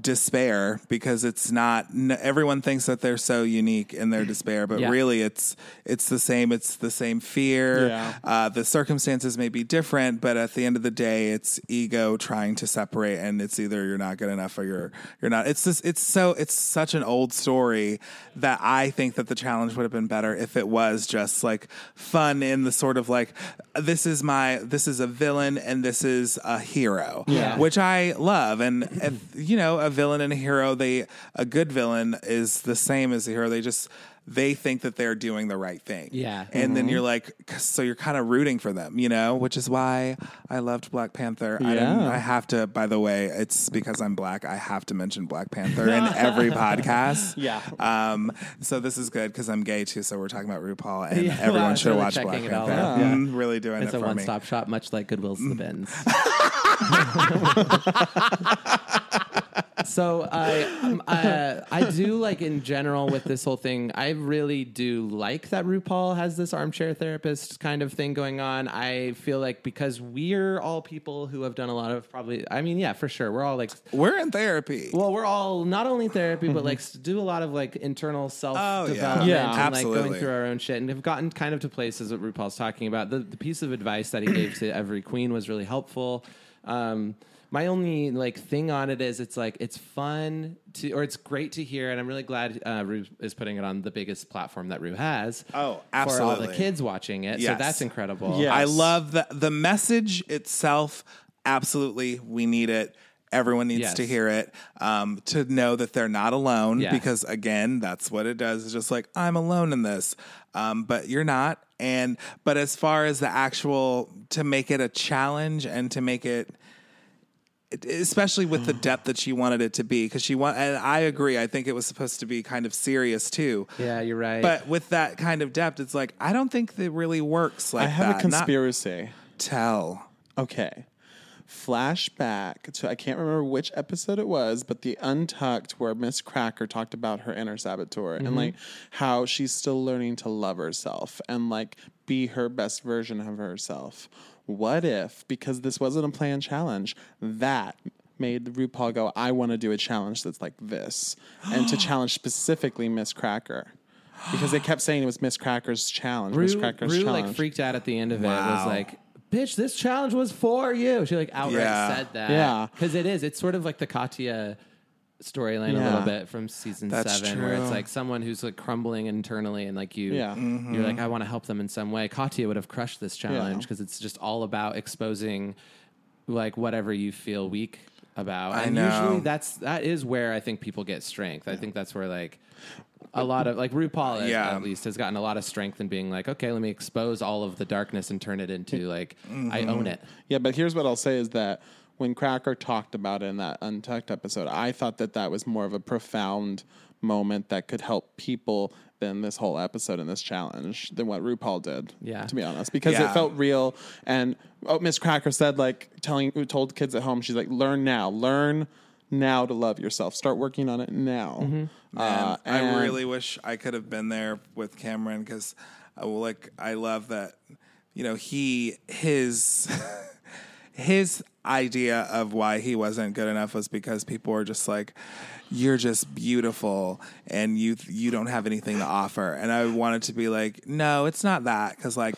despair because it's not everyone thinks that they're so unique in their despair but Yeah. really it's it's the same it's the same fear Yeah. uh, the circumstances may be different but at the end of the day it's ego trying to separate and it's either you're not good enough or you're you're not it's just it's so it's such an old story that i think that the challenge would have been better if it was just like fun in the sort of like this is my this is a villain and this is a hero Yeah. which i love and, and you know a villain and a hero they a good villain is the same as a hero they just they think that they're doing the right thing Yeah. and then you're like so you're kind of rooting for them you know which is why i loved black panther I, didn't- Yeah. I have to by the way it's because i'm black i have to mention black panther in every podcast Yeah. um so this is good because i'm gay too so we're talking about rupaul and Yeah, everyone wow, should really watch black checking it all panther out. Mm, really doing It's it a one stop shop, much like Goodwill's the Bins. so I, um, uh, I do like in general with this whole thing. I really do like that RuPaul has this armchair therapist kind of thing going on. I feel like because we're all people who have done a lot of probably. I mean, yeah, for sure, we're all like we're in therapy well, we're all not only therapy, but like do a lot of like internal self Oh, yeah. development Yeah. and like going through our own shit and have gotten kind of to places what RuPaul's talking about. The, the piece of advice that he gave to every queen was really helpful. Um, my only like thing on it is it's like it's fun to or it's great to hear and I'm really glad uh, Ru is putting it on the biggest platform that Ru has. Oh, For all the kids watching it. So that's incredible. Yeah. I love the the message itself. Absolutely, we need it. Everyone needs Yes. to hear it um, to know that they're not alone. Yeah. Because again, that's what it does. It's just like I'm alone in this, um, but you're not. And but as far as the actual to make it a challenge and to make it especially with the depth that she wanted it to be because she want and I agree I think it was supposed to be kind of serious too Yeah, you're right. but with that kind of depth it's like I don't think it really works like I have that a Not- conspiracy. tell Okay. Flashback to I can't remember which episode it was, but the Untucked where Miz Cracker talked about her inner saboteur and mm-hmm. like how she's still learning to love herself and like be her best version of herself. What if, because this wasn't a planned challenge, that made RuPaul go, I want to do a challenge that's like this, and to challenge specifically Miz Cracker. Because they kept saying it was Miz Cracker's challenge. Miss Rue, Cracker's Rue challenge. like freaked out at the end of it. It was like bitch, this challenge was for you. She like outright Yeah. said that. Yeah. Because it is. It's sort of like the Katya storyline a little bit from season That's seven, where it's like someone who's like crumbling internally and like you, Yeah. you're mm-hmm. like, I want to help them in some way. Katya would have crushed this challenge Yeah. because it's just all about exposing like whatever you feel weak about. I and know. usually that's that is where I think people get strength. I think that's where like a lot of like RuPaul at- Yeah. at least has gotten a lot of strength in being like, okay, let me expose all of the darkness and turn it into like I mm-hmm. own it. Yeah, but here's what I'll say is that when Cracker talked about it in that Untucked episode, I thought that that was more of a profound moment that could help people than this whole episode and this challenge than what RuPaul did. Yeah. to be honest, because Yeah. it felt real. And oh, Miz Cracker said like telling told kids at home, she's like, learn now, learn now to love yourself. Start working on it now. Man, Uh, I really wish I could have been there with Kameron because, like, I love that. You know, he his his idea of why he wasn't good enough was because people were just like, "You're just beautiful, and you you don't have anything to offer." And I wanted to be like, "No, it's not that," because like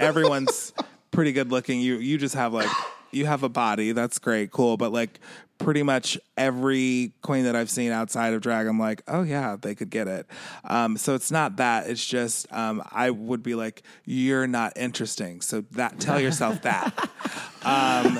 everyone's pretty good looking. You you just have like you have a body that's great, cool, but like pretty much every queen that I've seen outside of drag, I'm like, oh yeah, they could get it. Um, so it's not that. It's just um, I would be like, you're not interesting. So that tell yourself that. Um,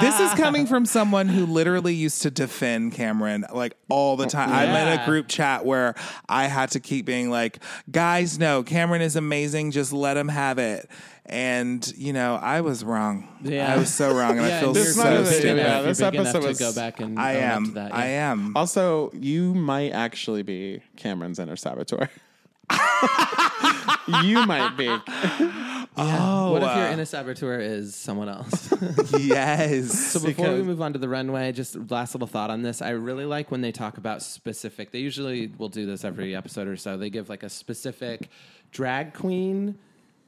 this is coming from someone who literally used to defend Kameron like all the time. I'm in a group chat where I had to keep being like, guys, no, Kameron is amazing. Just let him have it. And you know, I was wrong. Yeah. I was so wrong, and I feel This so might big have been- stupid. yeah, you're this big enough episode to was- go back and I am. to that, I am. Also, you might actually be Kameron's inner saboteur. you might be. Oh, What if your uh, inner saboteur is someone else? yes. So before we move on to the runway, just last little thought on this. I really like when they talk about specific. They usually will do this every episode or so. They give like a specific drag queen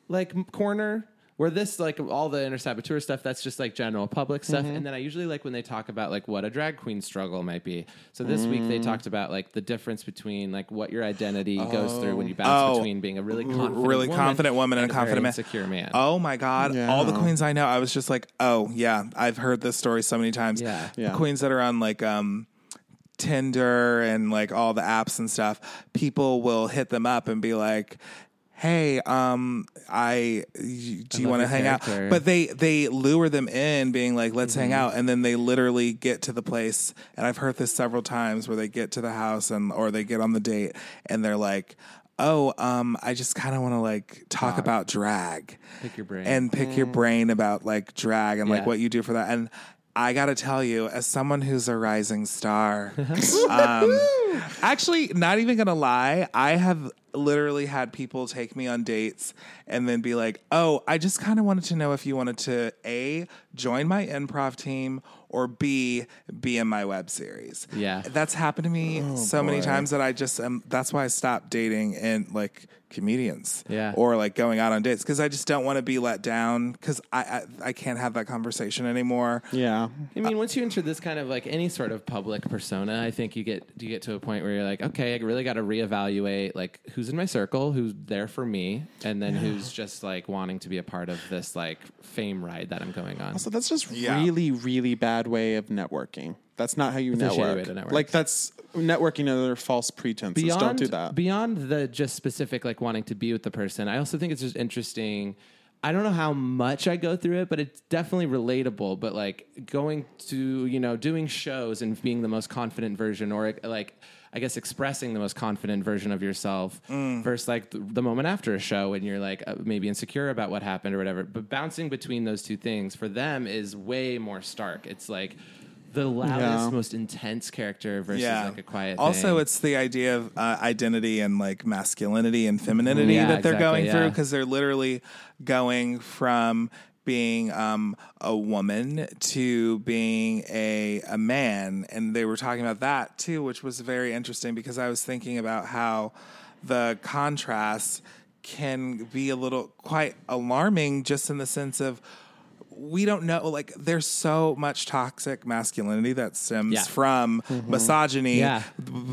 like corner. Where this like all the inner saboteur stuff, that's just like general public stuff. Mm-hmm. And then I usually like when they talk about like what a drag queen struggle might be. So this week Mm. they talked about like the difference between like what your identity goes through when you bounce Oh. between being a really confident really woman confident woman and a very confident man. insecure man. Oh my god! All the queens I know, I was just like, oh yeah, I've heard this story so many times. Yeah. The Yeah. queens that are on like um, Tinder and like all the apps and stuff, people will hit them up and be like. Hey, um, I do you want to hang out? But they they lure them in, being like, "Let's hang out," and then they literally get to the place. And I've heard this several times where they get to the house and or they get on the date, and they're like, "Oh, um, I just kind of want to like talk about drag, Pick your brain. and pick your brain about like drag and like what you do for that." And I got to tell you, as someone who's a rising star, um, actually, not even gonna lie, I have literally had people take me on dates and then be like, "Oh, I just kind of wanted to know if you wanted to a join my improv team or b be in my web series." Yeah. that's happened to me so many times that I just um, that's why I stopped dating and like comedians, Yeah. or like going out on dates because I just don't want to be let down because I, I I can't have that conversation anymore. Yeah. I mean, once you enter this kind of like any sort of public persona, I think you get you get to a point where you're like, okay, I really got to reevaluate like who's in my circle, who's there for me, and then who's just like wanting to be a part of this like fame ride that I'm going on. So that's just Yeah. really, really bad way of networking. That's not how you That's network. network. Like that's networking under false pretenses. Don't do that. Beyond the just specific like wanting to be with the person, I also think it's just interesting. I don't know how much I go through it, but it's definitely relatable. But like going to you know doing shows and being the most confident version, or like I guess expressing the most confident version of yourself, versus like the, the moment after a show when you're like uh, maybe insecure about what happened or whatever. But bouncing between those two things for them is way more stark. It's like. The loudest, Yeah. most intense character versus like a quiet. Also, thing. it's the idea of uh, identity and like masculinity and femininity Yeah, that they're exactly, going through yeah. because they're literally going from being um, a woman to being a a man, and they were talking about that too, which was very interesting because I was thinking about how the contrast can be a little quite alarming, just in the sense of we don't know like there's so much toxic masculinity that stems Yeah. from mm-hmm. misogyny Yeah.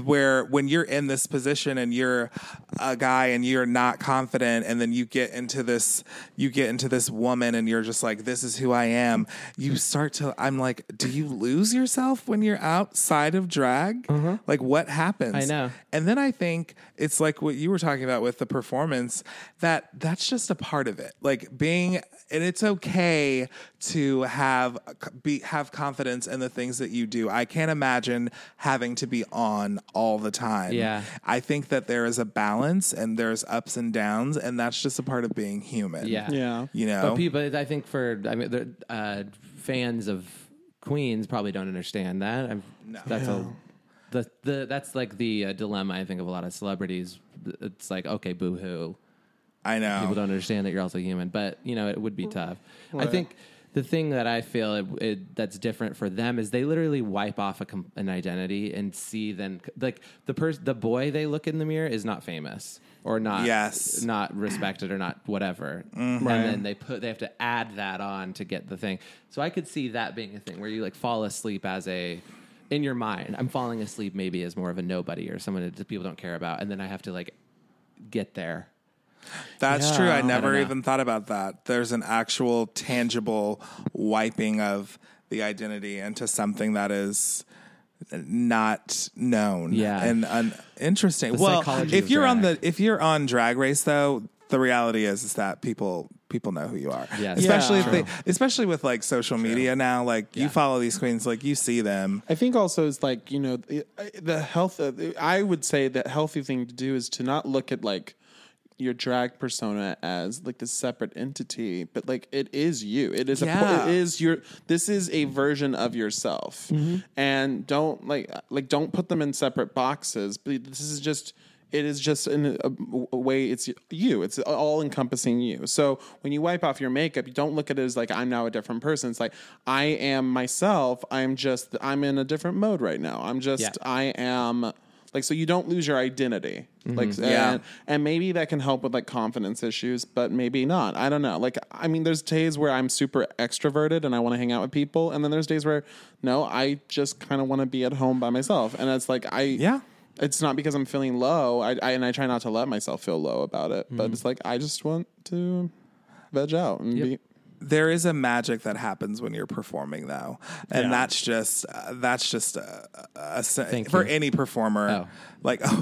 where when you're in this position and you're a guy and you're not confident and then you get into this you get into this woman and you're just like this is who I am you start to I'm like do you lose yourself when you're outside of drag mm-hmm. like what happens I know. and then I think it's like what you were talking about with the performance that that's just a part of it. Like being and it's okay to have be have confidence in the things that you do. I can't imagine having to be on all the time. Yeah. I think that there is a balance and there's ups and downs and that's just a part of being human. Yeah. Yeah. You know. But people, I think for I mean, uh, fans of Queens probably don't understand that. I'm, That's a the the that's like the uh, dilemma I think of a lot of celebrities. It's like okay, boo hoo. I know. People don't understand that you're also human, but you know it would be tough. I think the thing that I feel it, it, that's different for them is they literally wipe off a, com- an identity and see then like the person the boy they look in the mirror is not famous or not Yes. not respected or not whatever mm-hmm. and then they put they have to add that on to get the thing so i could see that being a thing where you like fall asleep as a in your mind i'm falling asleep maybe as more of a nobody or someone that people don't care about and then i have to like get there That's Yeah. true. I I never don't even thought about that. There's an actual tangible wiping of the identity into something that is not known. Yeah. And un- interesting. The well, if you're on drag. the if you're on drag race though, the reality is is that people people know who you are. Yes. Especially Yeah. if they especially with like social media now, like you follow these queens, like you see them. I think also is like you know the, the health. I would say the healthy thing to do is to not look at like your drag persona as like this separate entity, but like it is you. It is Yeah. a it is your. This is a version of yourself, mm-hmm. and don't like like don't put them in separate boxes. But this is just. It is just in a, a way it's you. It's all encompassing you. So when you wipe off your makeup, you don't look at it as like I'm now a different person. It's like I am myself. I'm just I'm in a different mode right now. I'm just Yeah. I am like so you don't lose your identity. Mm-hmm. Like Yeah. and, and maybe that can help with like confidence issues, but maybe not. I don't know. Like I mean there's days where I'm super extroverted and I want to hang out with people and then there's days where no, I just kind of want to be at home by myself. And it's like I Yeah. It's not because I'm feeling low. I, I and I try not to let myself feel low about it, but mm-hmm. it's like I just want to veg out and Yep. be there is a magic that happens when you're performing though and Yeah. that's just uh, that's just a, a, a- Thank for you. any performer Oh. like oh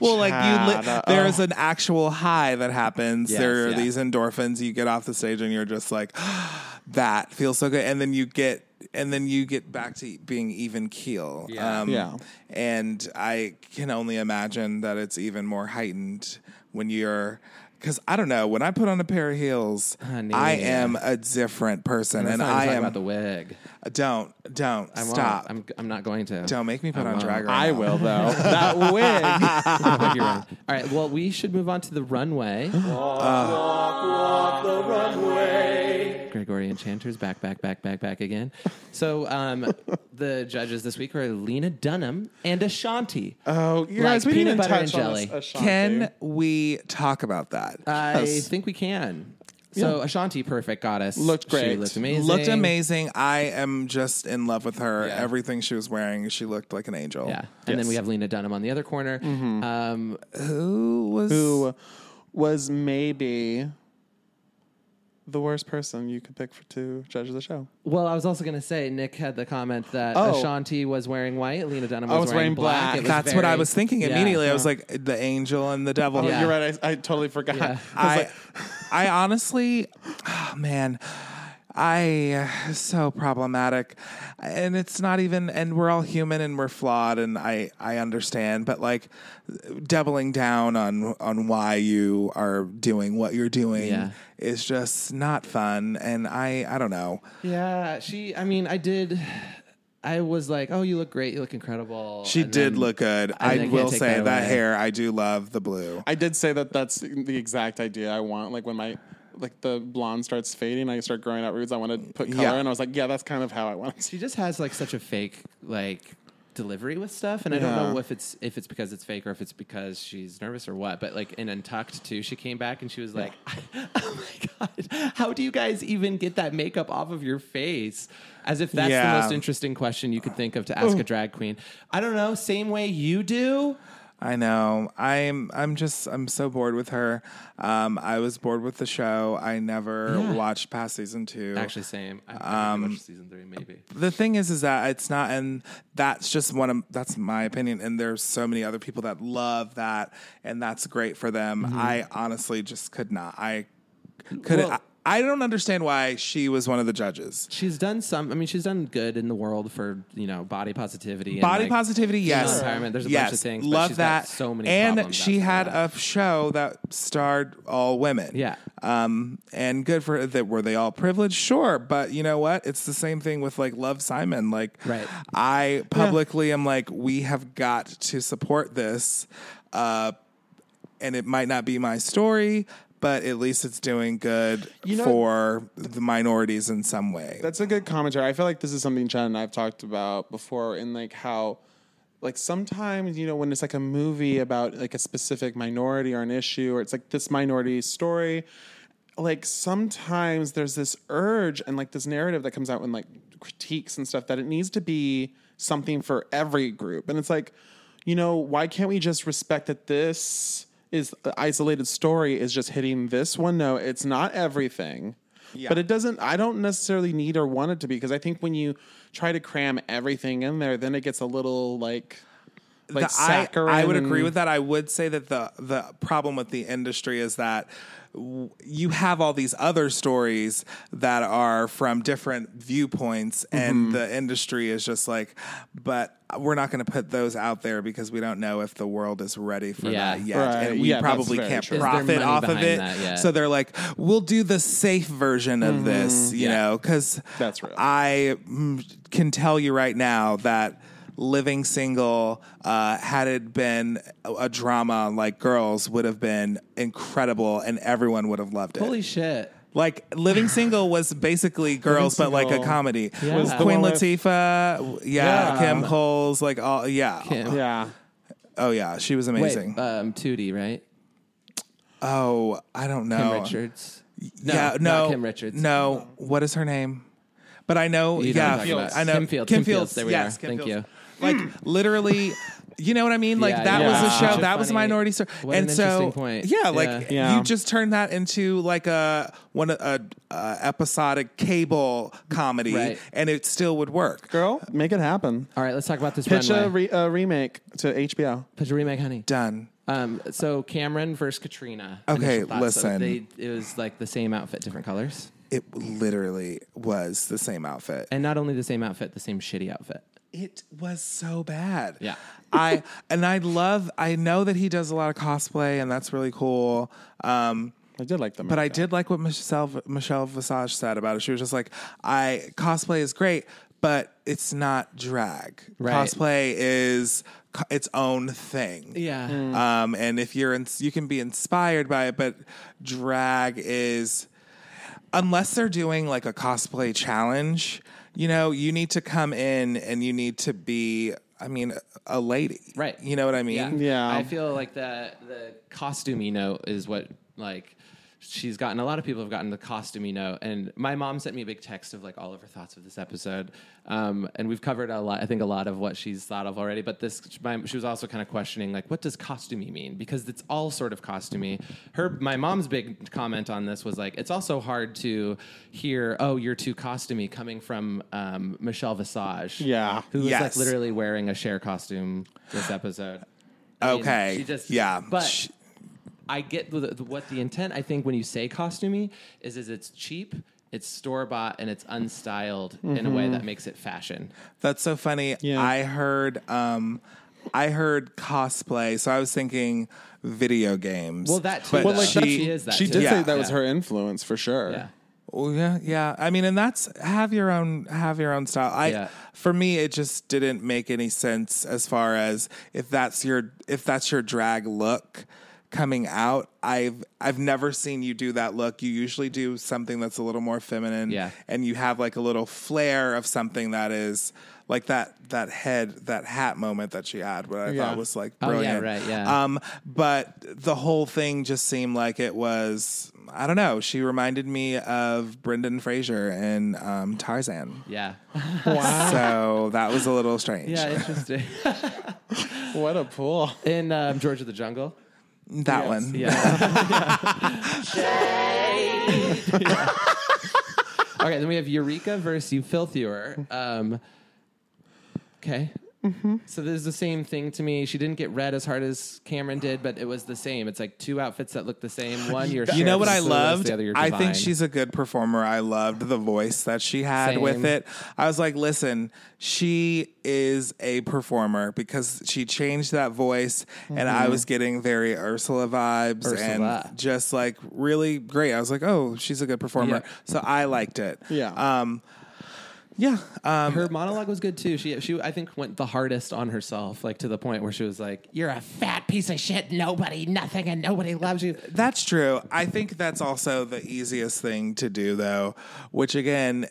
well like you li- Chad, there's an actual high that happens Yes, there are yeah. these endorphins you get off the stage and you're just like that feels so good and then you get and then you get back to being even keel Yeah. Yeah. and I can only imagine that it's even more heightened when you're because I don't know when I put on a pair of heels, Honey. I am a different person, Let's and not I am. about the wig don't don't I won't. stop. I'm, I'm not going to don't make me put I on won't. drag right I now. will though. that wig. I think you're wrong. All right. Well, we should move on to the runway. Gregorian chanters back, back, back, back, back again. So um, the judges this week are Lena Dunham and Ashanti. Oh, you Like guys, we peanut didn't butter touch and on jelly. this, Ashanti. Can we talk about that? I Yes. think we can. So Ashanti, perfect goddess, Looked She great. looked amazing. Looked amazing. I am just in love with her. Yeah. Everything she was wearing, she looked like an angel. Yeah, and then we have Lena Dunham on the other corner. Um, Who was who was maybe the worst person you could pick for to judge the show. well, I was also going to say Nick had the comment that Oh. Ashanti was wearing white, Lena Dunham I was, was wearing wearing black. black. It was That's what I was thinking Yeah. immediately. I was like, the angel and the devil. Oh, yeah. You're right. I, I totally forgot. Yeah. I I, like, I honestly, oh, man, I uh, so problematic, and it's not even. And we're all human, and we're flawed, and I I understand, but like doubling down on on why you are doing what you're doing Yeah. is just not fun, and I I don't know. Yeah, she. I mean, I did. I was like, "Oh, you look great. You look incredible." She And did then- look good. I I, will say that that, hair. I do love the blue. I did say that that's the exact idea I want. Like when my like the blonde starts fading, I start growing out roots. I want to put color, Yeah. and I was like, yeah, that's kind of how I want it. to She just has like such a fake like delivery with stuff, and I don't Yeah. know if it's if it's because it's fake or if it's because she's nervous or what. But like in Untucked too, she came back and she was like, "Oh my god, how do you guys even get that makeup off of your face?" As if that's Yeah. the most interesting question you could think of to ask a oh. drag queen. I don't know, same way you do. I know. I'm. I'm just. I'm so bored with her. Um, I was bored with the show. I never Yeah. watched past season two. Actually, same. I, um, watched season three, maybe. the thing is, is that it's not, and that's just one of that's my opinion. And there's so many other people that love that, and that's great for them. Mm-hmm. I honestly just could not. I could. Well- I, don't understand why she was one of the judges. She's done some. I mean, she's done good in the world for you know body positivity, and, Body like, positivity, yes. empowerment. There's a yes. bunch of things. Love she's that. So many. and she had that. a show that starred all women. Yeah. Um, and good for that. Were they all privileged? Sure, but you know what? It's the same thing with like Love Simon. Like, Right. I publicly am like, we have got to support this. Uh, and it might not be my story, but at least it's doing good You know- for the minorities in some way. That's a good commentary. I feel like this is something Chad and I've talked about before in like how like sometimes, you know, when it's like a movie about like a specific minority or an issue or it's like this minority story, like sometimes there's this urge and like this narrative that comes out in like critiques and stuff that it needs to be something for every group. And it's like, you know, why can't we just respect that this is uh, isolated story is just hitting this one note? It's not everything. But it doesn't I don't necessarily need or want it to be because I think when you try to cram everything in there, then it gets a little like like The- I, I would agree with that. I would say that the the problem with the industry is that w- you have all these other stories that are from different viewpoints, Mm-hmm. and the industry is just like, but we're not going to put those out there because we don't know if the world is ready for Yeah. that yet, Right. and we Yeah, that's probably very can't true. Is there profit money off of behind it. that yet? So they're like, we'll do the safe version of this, you Yeah. know, because That's real. I mm, can tell you right now that living single uh, had it been a, a drama like girls would have been incredible and everyone would have loved it Holy shit! like living single was basically girls but like a Single comedy Yeah. Was the queen one with- latifah yeah, Yeah. kim coles like all yeah Kim. Yeah. oh yeah she was amazing Wait, um, Tootie, right? oh i don't know Kim Richards. No, yeah, not no, Kim Richards. No, what is her name? But I know, You know yeah, what I'm talking about. I know Kim Fields, Kim Fields, there we yes, are. Kim Thank Fields. Like literally, you know what I mean? Like Yeah, that yeah. was a show. Such a That was a funny- minority story. what and an so, interesting point. yeah, like Yeah. Yeah. you just turn that into like a one a, a episodic cable comedy, Right. and it still would work. Girl, make it happen. All right, let's talk about this Pitch runway. a, re- a remake to HBO. Pitch a remake, honey. Done. Um, so Kameron versus Katrina. Okay, Initial thoughts. So listen. they, it was like the same outfit, different colors, It literally was the same outfit. and not only the same outfit, the same shitty outfit. It was so bad. Yeah. I and I love I know that he does a lot of cosplay and that's really cool. Um I did like them. but I did like what Michelle Michelle Visage said about it. She was just like, I cosplay is great, but it's not drag. Right. Cosplay is co- its own thing. Yeah. Um, and if you're in, you can be inspired by it, but drag is unless they're doing like a cosplay challenge, you know, you need to come in and you need to be, I mean, a lady, Right. You know what I mean? Yeah. I feel like the the costumey note is what like she's gotten a lot of people have gotten the costumey note and my mom sent me a big text of like all of her thoughts of this episode um, and we've covered a lot i think a lot of what she's thought of already but this my, she was also kind of questioning like what does costumey mean because it's all sort of costumey her my mom's big comment on this was like it's also hard to hear oh you're too costumey coming from um, michelle visage Yeah. who was like literally wearing a Cher costume this episode I mean, Okay. she just Yeah. but Sh- I get the, the, what the intent. I think when you say costumey is is it's cheap, it's store bought, and it's unstyled in a way that makes it fashion. That's so funny. Yeah. I heard, um, I heard cosplay, so I was thinking video games. Well, that too. But though. like, she, she is that. She too. did Yeah. say that was her influence for sure. Yeah. Well, yeah, yeah. I mean, and that's have your own have your own style. I Yeah. for me, it just didn't make any sense as far as if that's your if that's your drag look coming out. I've I've never seen you do that look. You usually do something that's a little more feminine, Yeah. and you have like a little flair of something that is like that that head that hat moment that she had, what I Yeah. thought was like Oh, yeah, brilliant. right, yeah. Um, but the whole thing just seemed like it was. I don't know. She reminded me of Brendan Fraser in um, Tarzan. Yeah. Wow. So that was a little strange. Yeah, interesting. What a pool. In um, George of the Jungle. That one. Yeah. okay, then we have Eureka versus You Filthier. Um, okay. So this is the same thing to me. She didn't get read as hard as Kameron did, but it was the same. It's like two outfits that look the same. One you're You know what I loved? The other you're I think she's a good performer. I loved the voice that she had Same. with it. I was like, listen, she is a performer because she changed that voice, and I was getting very Ursula vibes Ursula. and just like really great. I was like, oh, she's a good performer. Yeah. So I liked it. Yeah. Um, yeah. Um, her monologue was good too. She she I think went the hardest on herself, like to the point where she was like, "You're a fat piece of shit. Nobody, nothing, and nobody loves you." That's true. I think that's also the easiest thing to do, though, which again,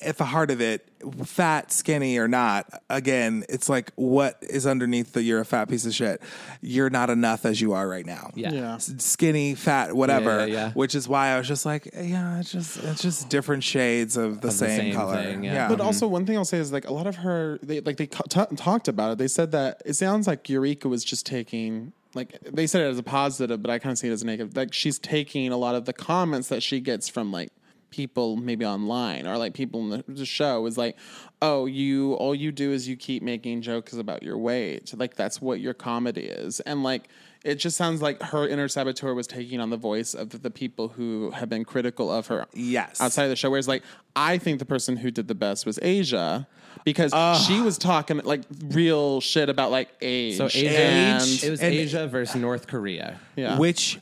at the heart of it, fat, skinny, or not, again, it's like what is underneath the you're a fat piece of shit. You're not enough as you are right now. Yeah. Yeah. Skinny, fat, whatever. Yeah, yeah, yeah. Which is why I was just like, yeah, it's just it's just different shades of the, Of the same, same color. thing, yeah. But also, one thing I'll say is like a lot of her, they like they co- t- talked about it. They said that it sounds like Eureka was just taking, like they said it as a positive, but I kind of see it as a negative. Like she's taking a lot of the comments that she gets from like people maybe online or like people in the, the show is like, oh, you all you do is you keep making jokes about your weight. Like that's what your comedy is, and like. It just sounds like her inner saboteur was taking on the voice of the, the people who have been critical of her Yes. outside of the show. Whereas, like, I think the person who did the best was Asia because she was talking like real shit about like age. So Asia, and, it was and- Asia versus North Korea. yeah. Which,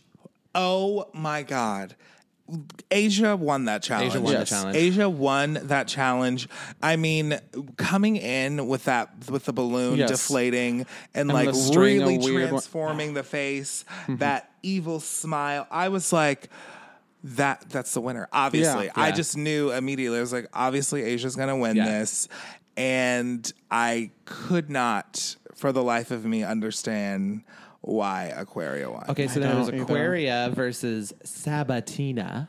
oh my God. Asia won that challenge. Asia won the Yes. challenge. Asia won that challenge. I mean, coming in with that with the balloon Yes. deflating and, like the string of really weird one- transforming the face, mm-hmm. that evil smile. I was like, that that's the winner. Obviously, Yeah. I just knew immediately. I was like, obviously, Asia's gonna win Yeah. this, and I could not, for the life of me, understand why Aquaria won. Okay, so then it was don't either. Aquaria versus Sabatina.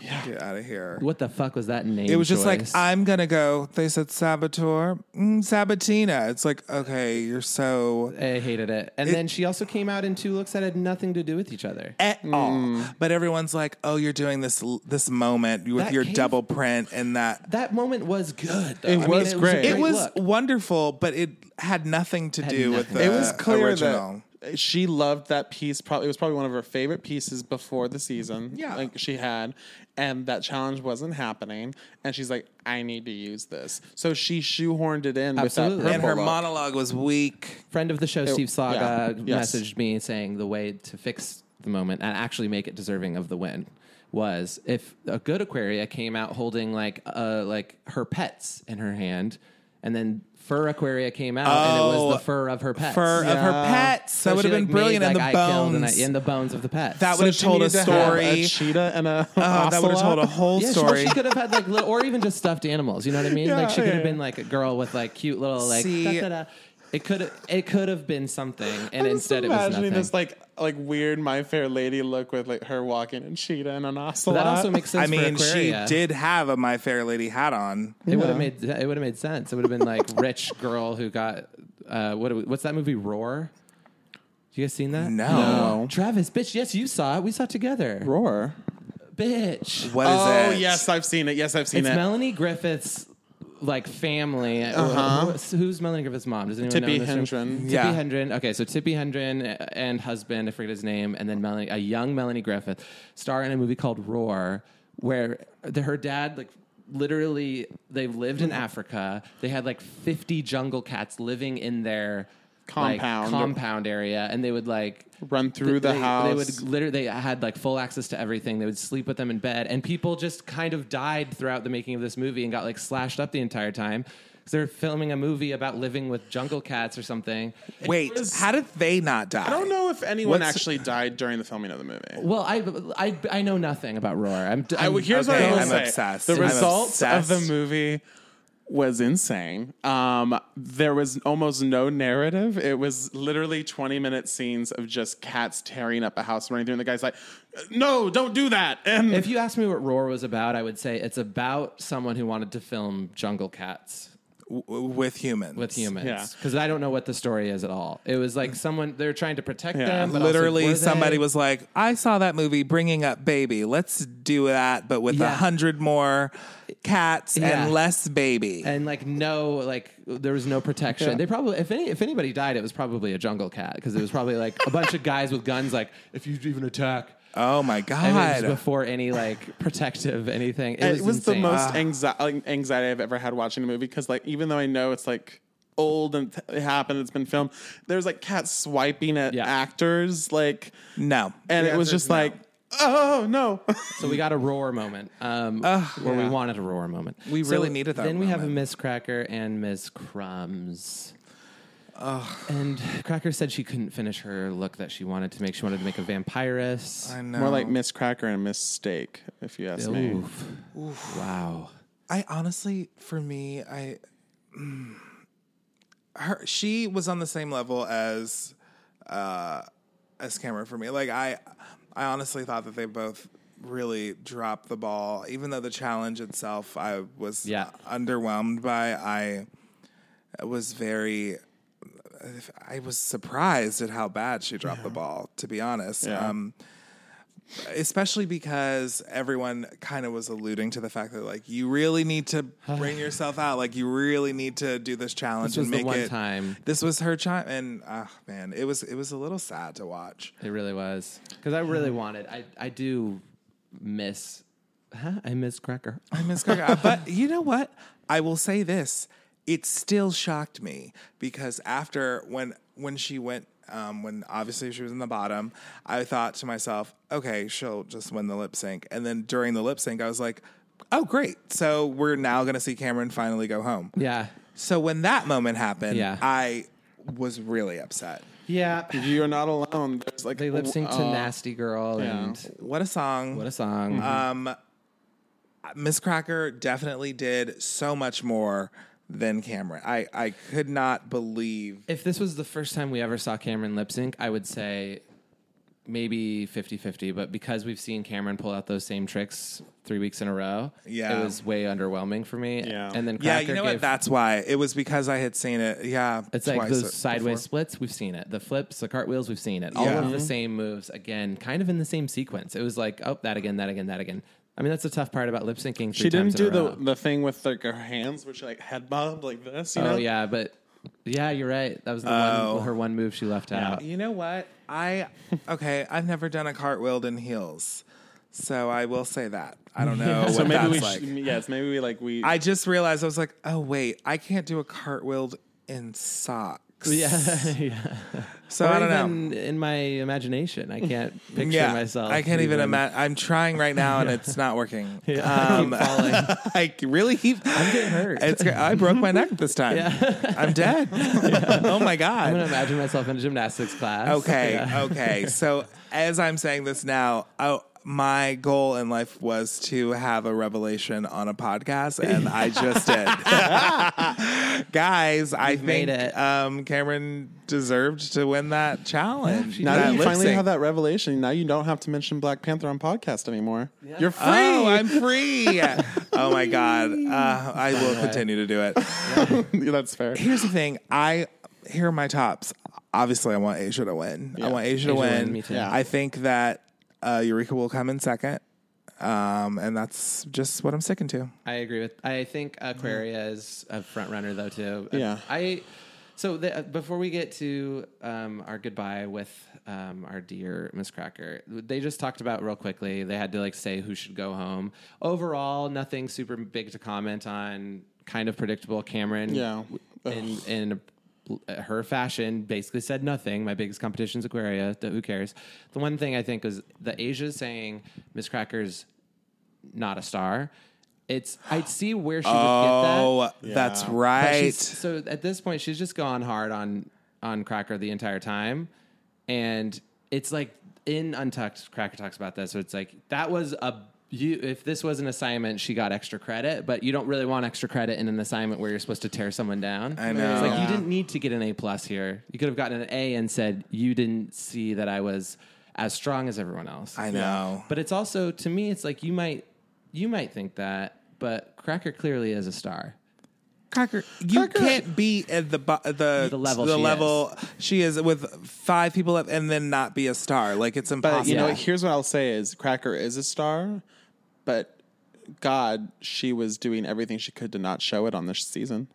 Get out of here. What the fuck was that name? It was just like? I'm gonna go. They said Saboteur, mm, Sabatina. It's like okay, you're so I hated it. And then she also came out in two looks that had nothing to do with each other. at all. But everyone's like, oh, you're doing this this moment with That your cave- double print and that. That moment was good. Though. It I mean, was a great. It great was look. wonderful, but it had nothing to Had do with the it was clear original. that she loved that piece. Probably it was probably one of her favorite pieces before the season. Yeah. like she had, and that challenge wasn't happening. And she's like, I need to use this. So she shoehorned it in Absolutely. with that and her look. monologue was weak. friend of the show, Steve Saga, yeah. Yes. messaged me saying the way to fix the moment and actually make it deserving of the win was if a good Aquaria came out holding like uh like her pets in her hand, and then fur Aquaria came out and it was Oh, the fur of her pets. Fur of her Yeah. pets. So that would she, have been like, brilliant. made And that the guy killed and I- bones. in the bones of the pets. That So would have told a needed to have story. a cheetah and a Uh, that would have told a ocelot. whole Yeah, she- story. She, could have had like little, or even just stuffed animals. You know what I mean? Yeah, like she could yeah, have been yeah. like a girl with like cute little like. See-. It could it could have been something, and I'm instead just it was imagining nothing. this like like weird My Fair Lady look with like her walking a cheetah and an But ocelot. that also makes sense. I mean, for she did have a My Fair Lady hat on. It would have made it would have made sense. It would have been like rich girl who got uh, what what's that movie Roar? You guys seen that? No. No. Travis, bitch. Yes, you saw it. We saw it together. roar. Bitch. What is Oh it? Oh yes, I've seen it. Yes, I've seen It's it. Melanie Griffith's like family. Uh-huh. Who's, who's Melanie Griffith's mom? Does anyone Tippi know? in this room? Hedren. Tippi Yeah. Hedren. Okay, so Tippi Hedren and husband, I forget his name, and then Melanie, a young Melanie Griffith, star in a movie called Roar, where the, her dad like literally they lived in Africa. They had like fifty jungle cats living in their like, Compound. compound area, and they would like Run through the they, house. They would literally they had like full access to everything. They would sleep with them in bed, and people just kind of died throughout the making of this movie and got like slashed up the entire time because they're filming a movie about living with jungle cats or something. Wait, was- how did they not die? I don't know if anyone What's- actually died during the filming of the movie. Well, I I, I know nothing about Roar. I'm, I, I'm here's Okay, what I will I'm say: obsessed. the I'm results of the movie was insane. Um, there was almost no narrative. It was literally 20 minute scenes of just cats tearing up a house, running through, and the guy's like, "No, don't do that." And If you asked me what Roar was about, I would say it's about someone who wanted to film jungle cats W- with humans. with humans. Yeah. Because I don't know what the story is at all. It was like someone they're trying to protect Yeah. them. But also, Literally, were somebody they? was like, "I saw that movie, Bringing Up Baby. Let's do that, but with a Yeah. hundred more cats Yeah. and less baby." and like no like there was no protection. Yeah. They probably if any if anybody died, it was probably a jungle cat because it was probably like a bunch of guys with guns. Like if you even attack. Oh my And it was god! before any like protective anything. It it was, was, the insane. most anxi- like, anxiety I've ever had watching a movie because, like, even though I know it's like old and it happened, it's been filmed. There's like cats swiping at Yeah. actors, like, no, and The it was just no. like, oh no. So we got a roar moment, um, where we wanted a roar moment. We So really needed that Then we have a. Miz Cracker and Miss Crumbs. And Cracker said she couldn't finish her look that she wanted to make. She wanted to make a vampirus. I know. More like Miz Cracker and Miss Steak, if you ask me. Oof. Wow. I honestly, for me, I mm, her she was on the same level as uh as Kameron for me. Like I I honestly thought that they both really dropped the ball. Even though the challenge itself I was Yeah. underwhelmed by, I was very I was surprised at how bad she dropped the ball, to be honest. Yeah. Um especially because everyone kind of was alluding to the fact that like you really need to bring yourself out like you really need to do this challenge This and make one it time. this was her time and ah man it was it was a little sad to watch It really was. Because I really wanted, I, I do miss, huh? I miss Cracker. I miss Gaga. but you know what i will say this it still shocked me because after when when she went um, when obviously she was in the bottom i thought to myself okay she'll just win the lip sync and then during the lip sync i was like oh great so we're now going to see kameron finally go home Yeah. So when that moment happened, Yeah. I was really upset. Yeah. You're not alone. There's like They lip sync to uh, Nasty Girl yeah. and What a song. what a song. um Miz Cracker definitely did so much more than Kameron. I, I could not believe if this was the first time we ever saw Kameron lip sync, I would say maybe 50 50. But because we've seen Kameron pull out those same tricks three weeks in a row, Yeah. it was way underwhelming for me. Yeah. And then Yeah, you know gave, what? That's why. It was because I had seen it. Yeah. It's like twice those uh, before. sideways splits, we've seen it. The flips, the cartwheels, we've seen it. All Yeah. of the mm-hmm. same moves, again, kind of in the same sequence. It was like, oh, that again, that again, that again. I mean, that's the tough part about lip syncing. She didn't do the the thing with like her hands, which like head bob like this. You oh, know? Oh, yeah, but yeah, you're right. That was the Oh. one, her one move she left out. You know what? I okay. I've never done a cartwheel in heels, so I will say that. I don't know what So maybe that's we like. should, yes, maybe we like we I just realized I was like, oh wait, I can't do a cartwheel in socks. Yeah, yeah. So Or I don't know. in my imagination, I can't picture yeah, myself. I can't even imagine. I'm trying right now and it's not working. Yeah, um, I keep falling. I really keep. I'm getting hurt. It's. I broke my neck this time. Yeah. I'm dead. oh my god. I'm gonna imagine myself in a gymnastics class. Okay, Yeah. okay. So as I'm saying this now, oh, my goal in life was to have a revelation on a podcast, and I just did. Guys, I You've think made it. Um, Kameron deserved to win that challenge. now that that you finally sync. have that revelation, now you don't have to mention Black Panther on podcast anymore. You're free. Oh, I'm free. oh my god. Uh, I will continue to do it. That's fair. Here's the thing. I here are my tops. Obviously, I want Asia to win. I want Asia to win. win, me too. Yeah. I think that uh, Eureka will come in second. Um, and that's just what I'm sticking to. I agree with. I think Aquaria is a front runner though too. Yeah. I. So the, uh, before we get to um, our goodbye with um, our dear Miz Cracker, they just talked about real quickly. They had to like say who should go home. Overall, nothing super big to comment on. Kind of predictable. Kameron, Yeah. in in her fashion, basically said nothing. My biggest competition's Aquaria. th- Who cares? The one thing I think is the Asia saying Miz Cracker's not a star. It's I'd see where she would Oh, get that. Oh that's Yeah. But right. so at this point, she's just gone hard on on Cracker the entire time, and it's like in Untucked, Cracker talks about this. So it's like that was a you if this was an assignment, she got extra credit, but you don't really want extra credit in an assignment where you're supposed to tear someone down. I know. It's like you didn't need to get an A plus here. You could have gotten an A and said you didn't see that I was as strong as everyone else. I know. But it's also to me, it's like you might you might think that, but Cracker clearly is a star. Cracker, you Cracker- can't be at the bu- the The level the she level she is with five people up and then not be a star. Like it's impossible. But you know, Yeah. here's what I'll say: is Cracker is a star, but God, she was doing everything she could to not show it on this season.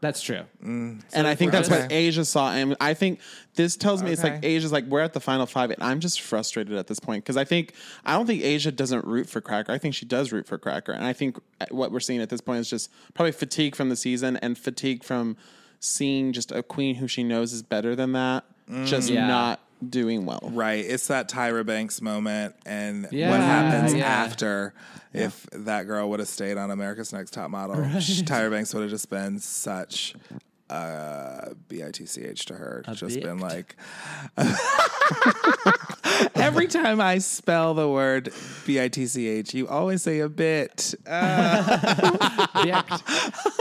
That's true. Mm. and I think that's what Asia saw. And I think this tells me it's like Asia's like we're at the final five, and I'm just frustrated at this point because I think I don't think Asia doesn't root for Cracker. I think she does root for Cracker, and I think uh, what we're seeing at this point is just probably fatigue from the season and fatigue from seeing just a queen who she knows is better than that, just mm. Yeah. not doing well. right, it's that Tyra Banks moment, and Yeah, what happens yeah. after if that girl would have stayed on America's Next Top Model? sh- Tyra Banks would have just been such. Uh, bitch to her, just been like. Every time I spell the word bitch, you always say a bit. Uh,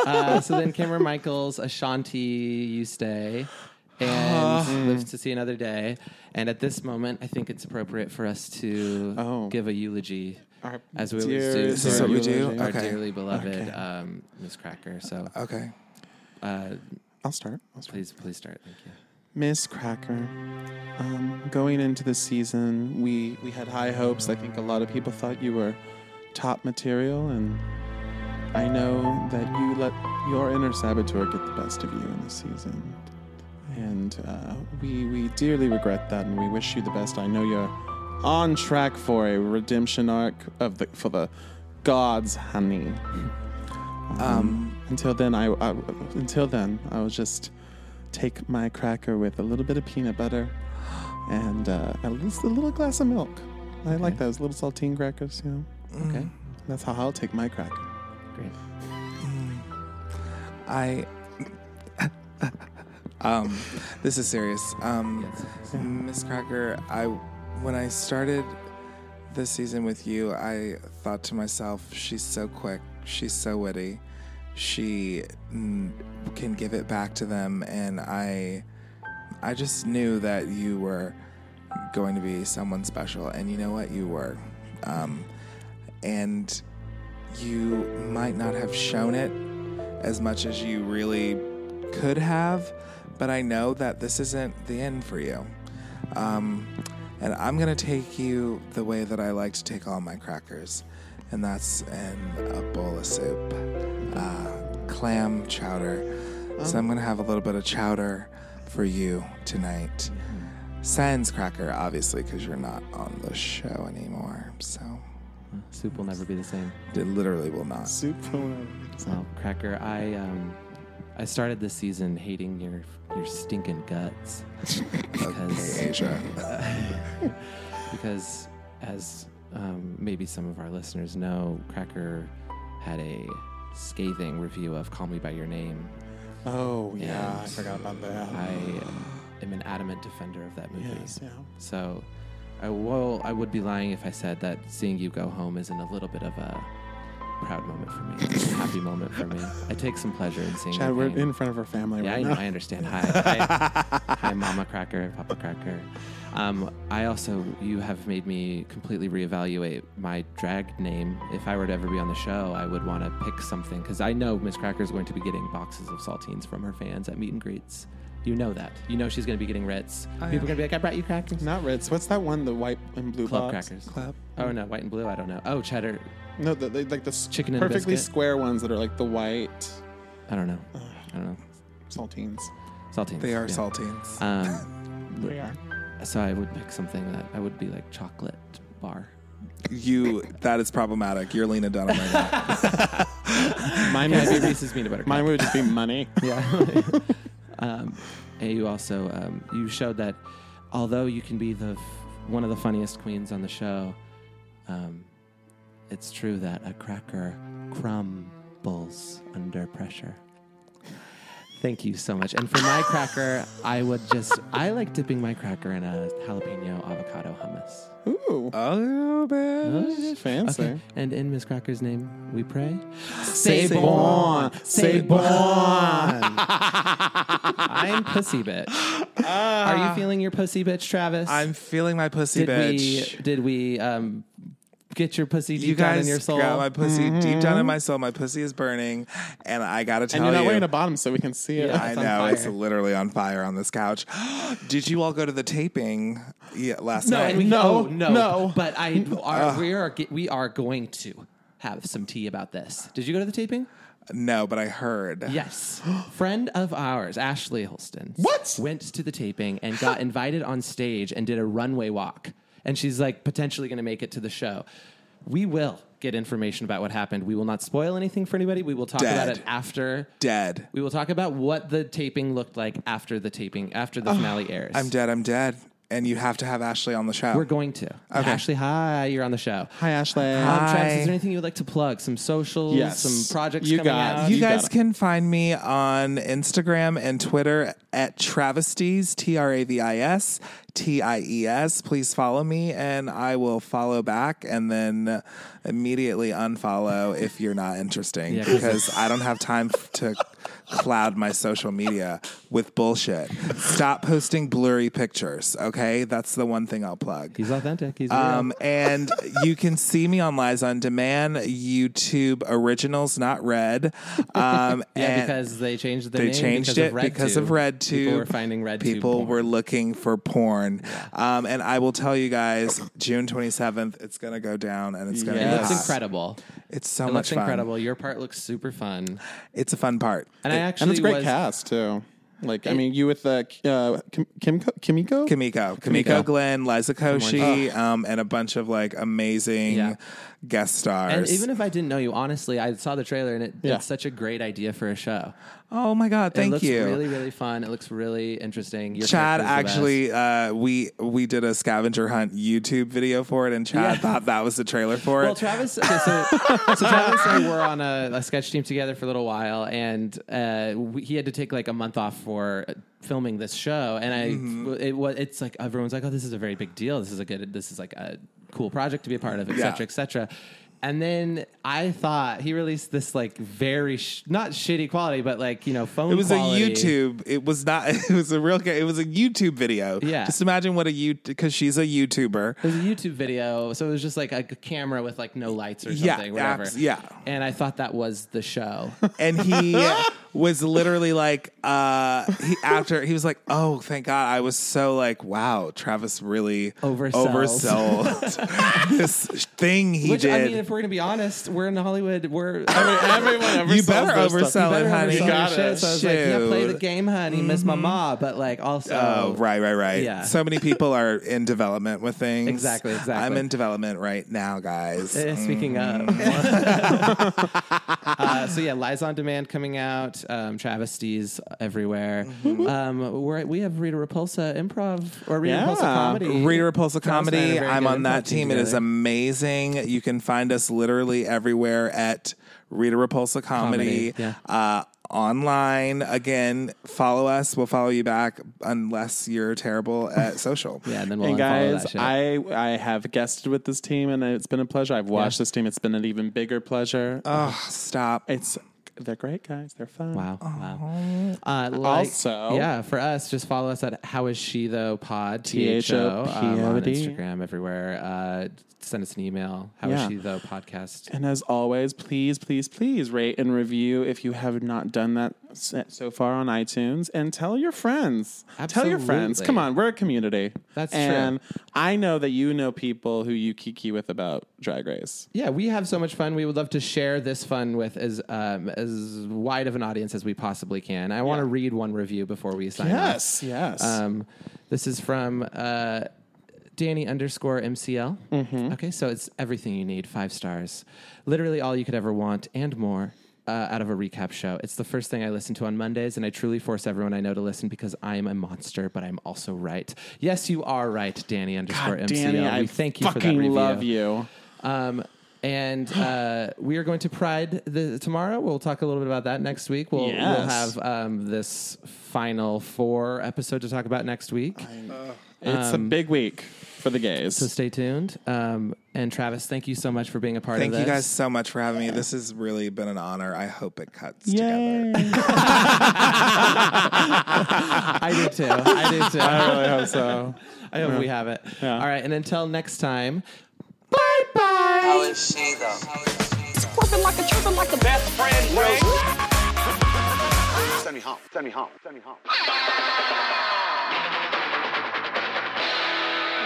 uh, so then Kameron Michaels, Ashanti, you stay, and lives to see another day. And at this moment, I think it's appropriate for us to Oh. give a eulogy, Our as we dear- always do. This is for what we do? Our Okay. dearly beloved um, Miz Cracker. So okay. uh, I'll start. I'll start. please, please start. Thank you. Miz Cracker, um, going into the season, we, we had high hopes. I think a lot of people thought you were top material, and I know that you let your inner saboteur get the best of you in the season. And uh, we, we dearly regret that, and we wish you the best. I know you're on track for a redemption arc of the for the gods, honey. Um, until then, I, I until then I will just take my cracker with a little bit of peanut butter and uh, a, little, a little glass of milk. I like those little saltine crackers. You know, Okay, that's how I'll take my cracker. great. I. um, this is serious. Um, Miz Cracker, I when I started this season with you, I thought to myself, she's so quick, she's so witty, she mm, can give it back to them, and I, I just knew that you were going to be someone special, and you know what, you were, um, and you might not have shown it as much as you really could have, but I know that this isn't the end for you. Um, and I'm going to take you the way that I like to take all my crackers, and that's in a bowl of soup, uh, clam chowder. So I'm going to have a little bit of chowder for you tonight. Sans cracker, obviously, because you're not on the show anymore. So Soup will never be the same. it literally will not. Soup. will never Well, Cracker, I um, I started this season hating your your stinking guts because Asia. because as um, maybe some of our listeners know, Cracker had a scathing review of "Call Me by Your Name." Oh yeah, I And forgot about that. I am an adamant defender of that movie. yes, yeah. So, I will. I would be lying if I said that seeing you go home isn't a little bit of a proud moment for me, It's a happy moment for me. I take some pleasure in seeing. Chad, we're pain. in front of our family Yeah, I right know. now. I understand. Hi, hi, hi, Mama Cracker, Papa Cracker. Um, I also, you have made me completely reevaluate my drag name. If I were to ever be on the show, I would want to pick something because I know Miz Cracker is going to be getting boxes of saltines from her fans at meet and greets. You know that. You know she's going to be getting Ritz. People are going to be like, "I brought you crackers." Not Ritz. What's that one? The white and blue Club box? crackers. Club. Oh no, white and blue. I don't know. Oh, cheddar. No, the, the, like the s- Chicken and perfectly biscuit? square ones that are like the white I don't know. I don't know. saltines. Saltines. They are yeah. saltines. Um, They are. so I would pick something that I would be like chocolate bar. you that is problematic. You're Lena Dunham right now. Mine Can I would be Reese's peanut butter? Mine would just be money. Yeah. um, and you also um, you showed that although you can be the f- one of the funniest queens on the show, um, it's true that a cracker crumbles under pressure. Thank you so much. And for my cracker, I would just I like dipping my cracker in a jalapeno avocado hummus. Ooh, Oh, man. fancy. Okay. And in Miz Cracker's name, we pray. Say bon. bon. Say bon. I'm pussy bitch. Are you feeling your pussy bitch, Travis? I'm feeling my pussy did bitch. we did we um get your pussy deep you down guys in your soul? got my pussy deep down in mm-hmm. my soul. My pussy is burning, and I gotta tell And you're not you, wearing a bottom, so we can see it. Yeah. I know fire. it's literally on fire on this couch. Did you all go to the taping yeah, last No, night? we, No, oh, no, no. But I are, we are we are going to have some tea about this. Did you go to the taping? no, but I heard. Yes. Friend of ours, Ashley Holston. What? Went to the taping and got invited on stage and did a runway walk. And she's like potentially going to make it to the show. We will get information about what happened. We will not spoil anything for anybody. We will talk about it after. Dead. We will talk about what the taping looked like after the taping, after the finale airs. I'm dead. I'm dead. And you have to have Ashley on the show. We're going to. Ashley, hi, you're on the show. Hi, Ashley. Um, Hi. Travis, is there anything you would like to plug? Some socials, Yes. some projects You coming got- out? You You guys got it. can find me on Instagram and Twitter at Travesties, T R A V I S T I E S. Please follow me and I will follow back and then immediately unfollow if you're not interesting Yeah, 'cause- because I don't have time f- to cloud my social media with bullshit. Stop posting blurry pictures, okay? That's the one thing I'll plug. He's authentic. He's real. Um, and you can see me on Liza on Demand, YouTube originals, not red. Um, Yeah, and because they changed the they name changed because it of Red because of Red Tube. People were finding Red too. People were looking for porn. Um, and I will tell you guys, June 27th, it's going to go down and it's going to Yes. be It looks incredible. It's so It much looks fun. incredible. Your part looks super fun. It's a fun part. And I actually and it's a great was, cast too. Like I mean, you with the uh, Kim, Kimiko, Kimiko, Kimiko, Kimiko, Kimiko. Glenn, Liza Koshy, um, and a bunch of like amazing Yeah. Guest stars. And even if I didn't know you, honestly, I saw the trailer and it, Yeah. it's such a great idea for a show. oh my god, it thank looks you. really, really fun. It looks really interesting. Your Chad actually, uh, we we did a scavenger hunt YouTube video for it, and Chad Yeah. thought that was the trailer for Well, it. Well, Travis, okay, so, so Travis and I were on a, a sketch team together for a little while, and uh, we, he had to take like a month off for filming this show. And I, Mm-hmm. it was, it's like everyone's like, "Oh, this is a very big deal. This is a good, this is like a cool project to be a part of, et cetera, Yeah. et cetera." And then I thought he released this like very sh- not shitty quality, but like you know phone. it was quality. a YouTube. It was not. It was a real. It was a YouTube video. Yeah. Just imagine what a you because she's a YouTuber. It was a YouTube video, so it was just like a camera with like no lights or something, Yeah, whatever. abs- yeah. And I thought that was the show. and he was literally like uh he after he was like oh thank god i was so like wow travis really oversold this thing he Which did I mean, if we're gonna be honest, we're in Hollywood. We're everyone you better oversell it honey understand got it. So I was like, yeah, play the game, honey. Miss my ma, but like also, Oh, right, right, right. Yeah. So many people are in development with things. Exactly, exactly. I'm in development right now, guys. Eh, speaking Mm-hmm. of, uh, so yeah, Liza on Demand coming out, um, travesties everywhere. Mm-hmm. Um, we're, we have Rita Repulsa improv or Rita Yeah. Repulsa comedy. Rita Repulsa Travis and I Comedy. I'm on that team. It is amazing. You can find us literally everywhere at Rita Repulsa Comedy. Comedy, yeah. Uh, online again, follow us. We'll follow you back unless you're terrible at social. Yeah, and then we'll And guys, that shit. I I have guested with this team, and it's been a pleasure. I've watched this team; it's been an even bigger pleasure. Oh, stop. it's they're great guys. They're fun. Wow. Wow. Uh, like- Also- yeah, for us, just follow us at How Is She Though Pod, T-H-O-P-O-D. T-H-O, um, on Instagram, everywhere. Uh, send us an email. How Is Yeah. She Though Podcast. And as always, please, please, please rate and review if you have not done that so far on iTunes, and tell your friends. Absolutely. Tell your friends. Come on, we're a community. That's true. and I know that you know people who you kiki with about Drag Race. Yeah, we have so much fun. We would love to share this fun with as um, as wide of an audience as we possibly can. I want to read one review before we sign off. Yes, yes. Um, this is from uh, Danny underscore MCL. Mm-hmm. Okay, so it's everything you need, five stars. Literally all you could ever want and more. Uh, out of a recap show. It's the first thing I listen to on Mondays, and I truly force everyone I know to listen because I am a monster, but I'm also right. Yes, you are right, Danny underscore God, MCL. Danny, I we thank you for that fucking review. love you. Um, And uh, we are going to Pride the, tomorrow. We'll talk a little bit about that next week. We'll, we'll have um, this final four episode to talk about next week. It's a big week for the gays. So stay tuned. Um, and Travis, thank you so much for being a part Thank of this. Thank you guys so much for having me. This has really been an honor. I hope it cuts Yay. together. I do too. I do too. I really hope so. I hope we have it. Yeah. All right. And until next time, bye bye. How is she though? Flipping like a tripping like a best friend ring. Send me home. Send me home. Send me home.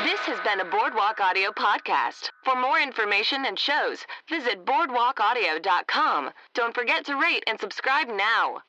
This has been a Boardwalk Audio podcast. For more information and shows, visit boardwalkaudio.com. Don't forget to rate and subscribe now.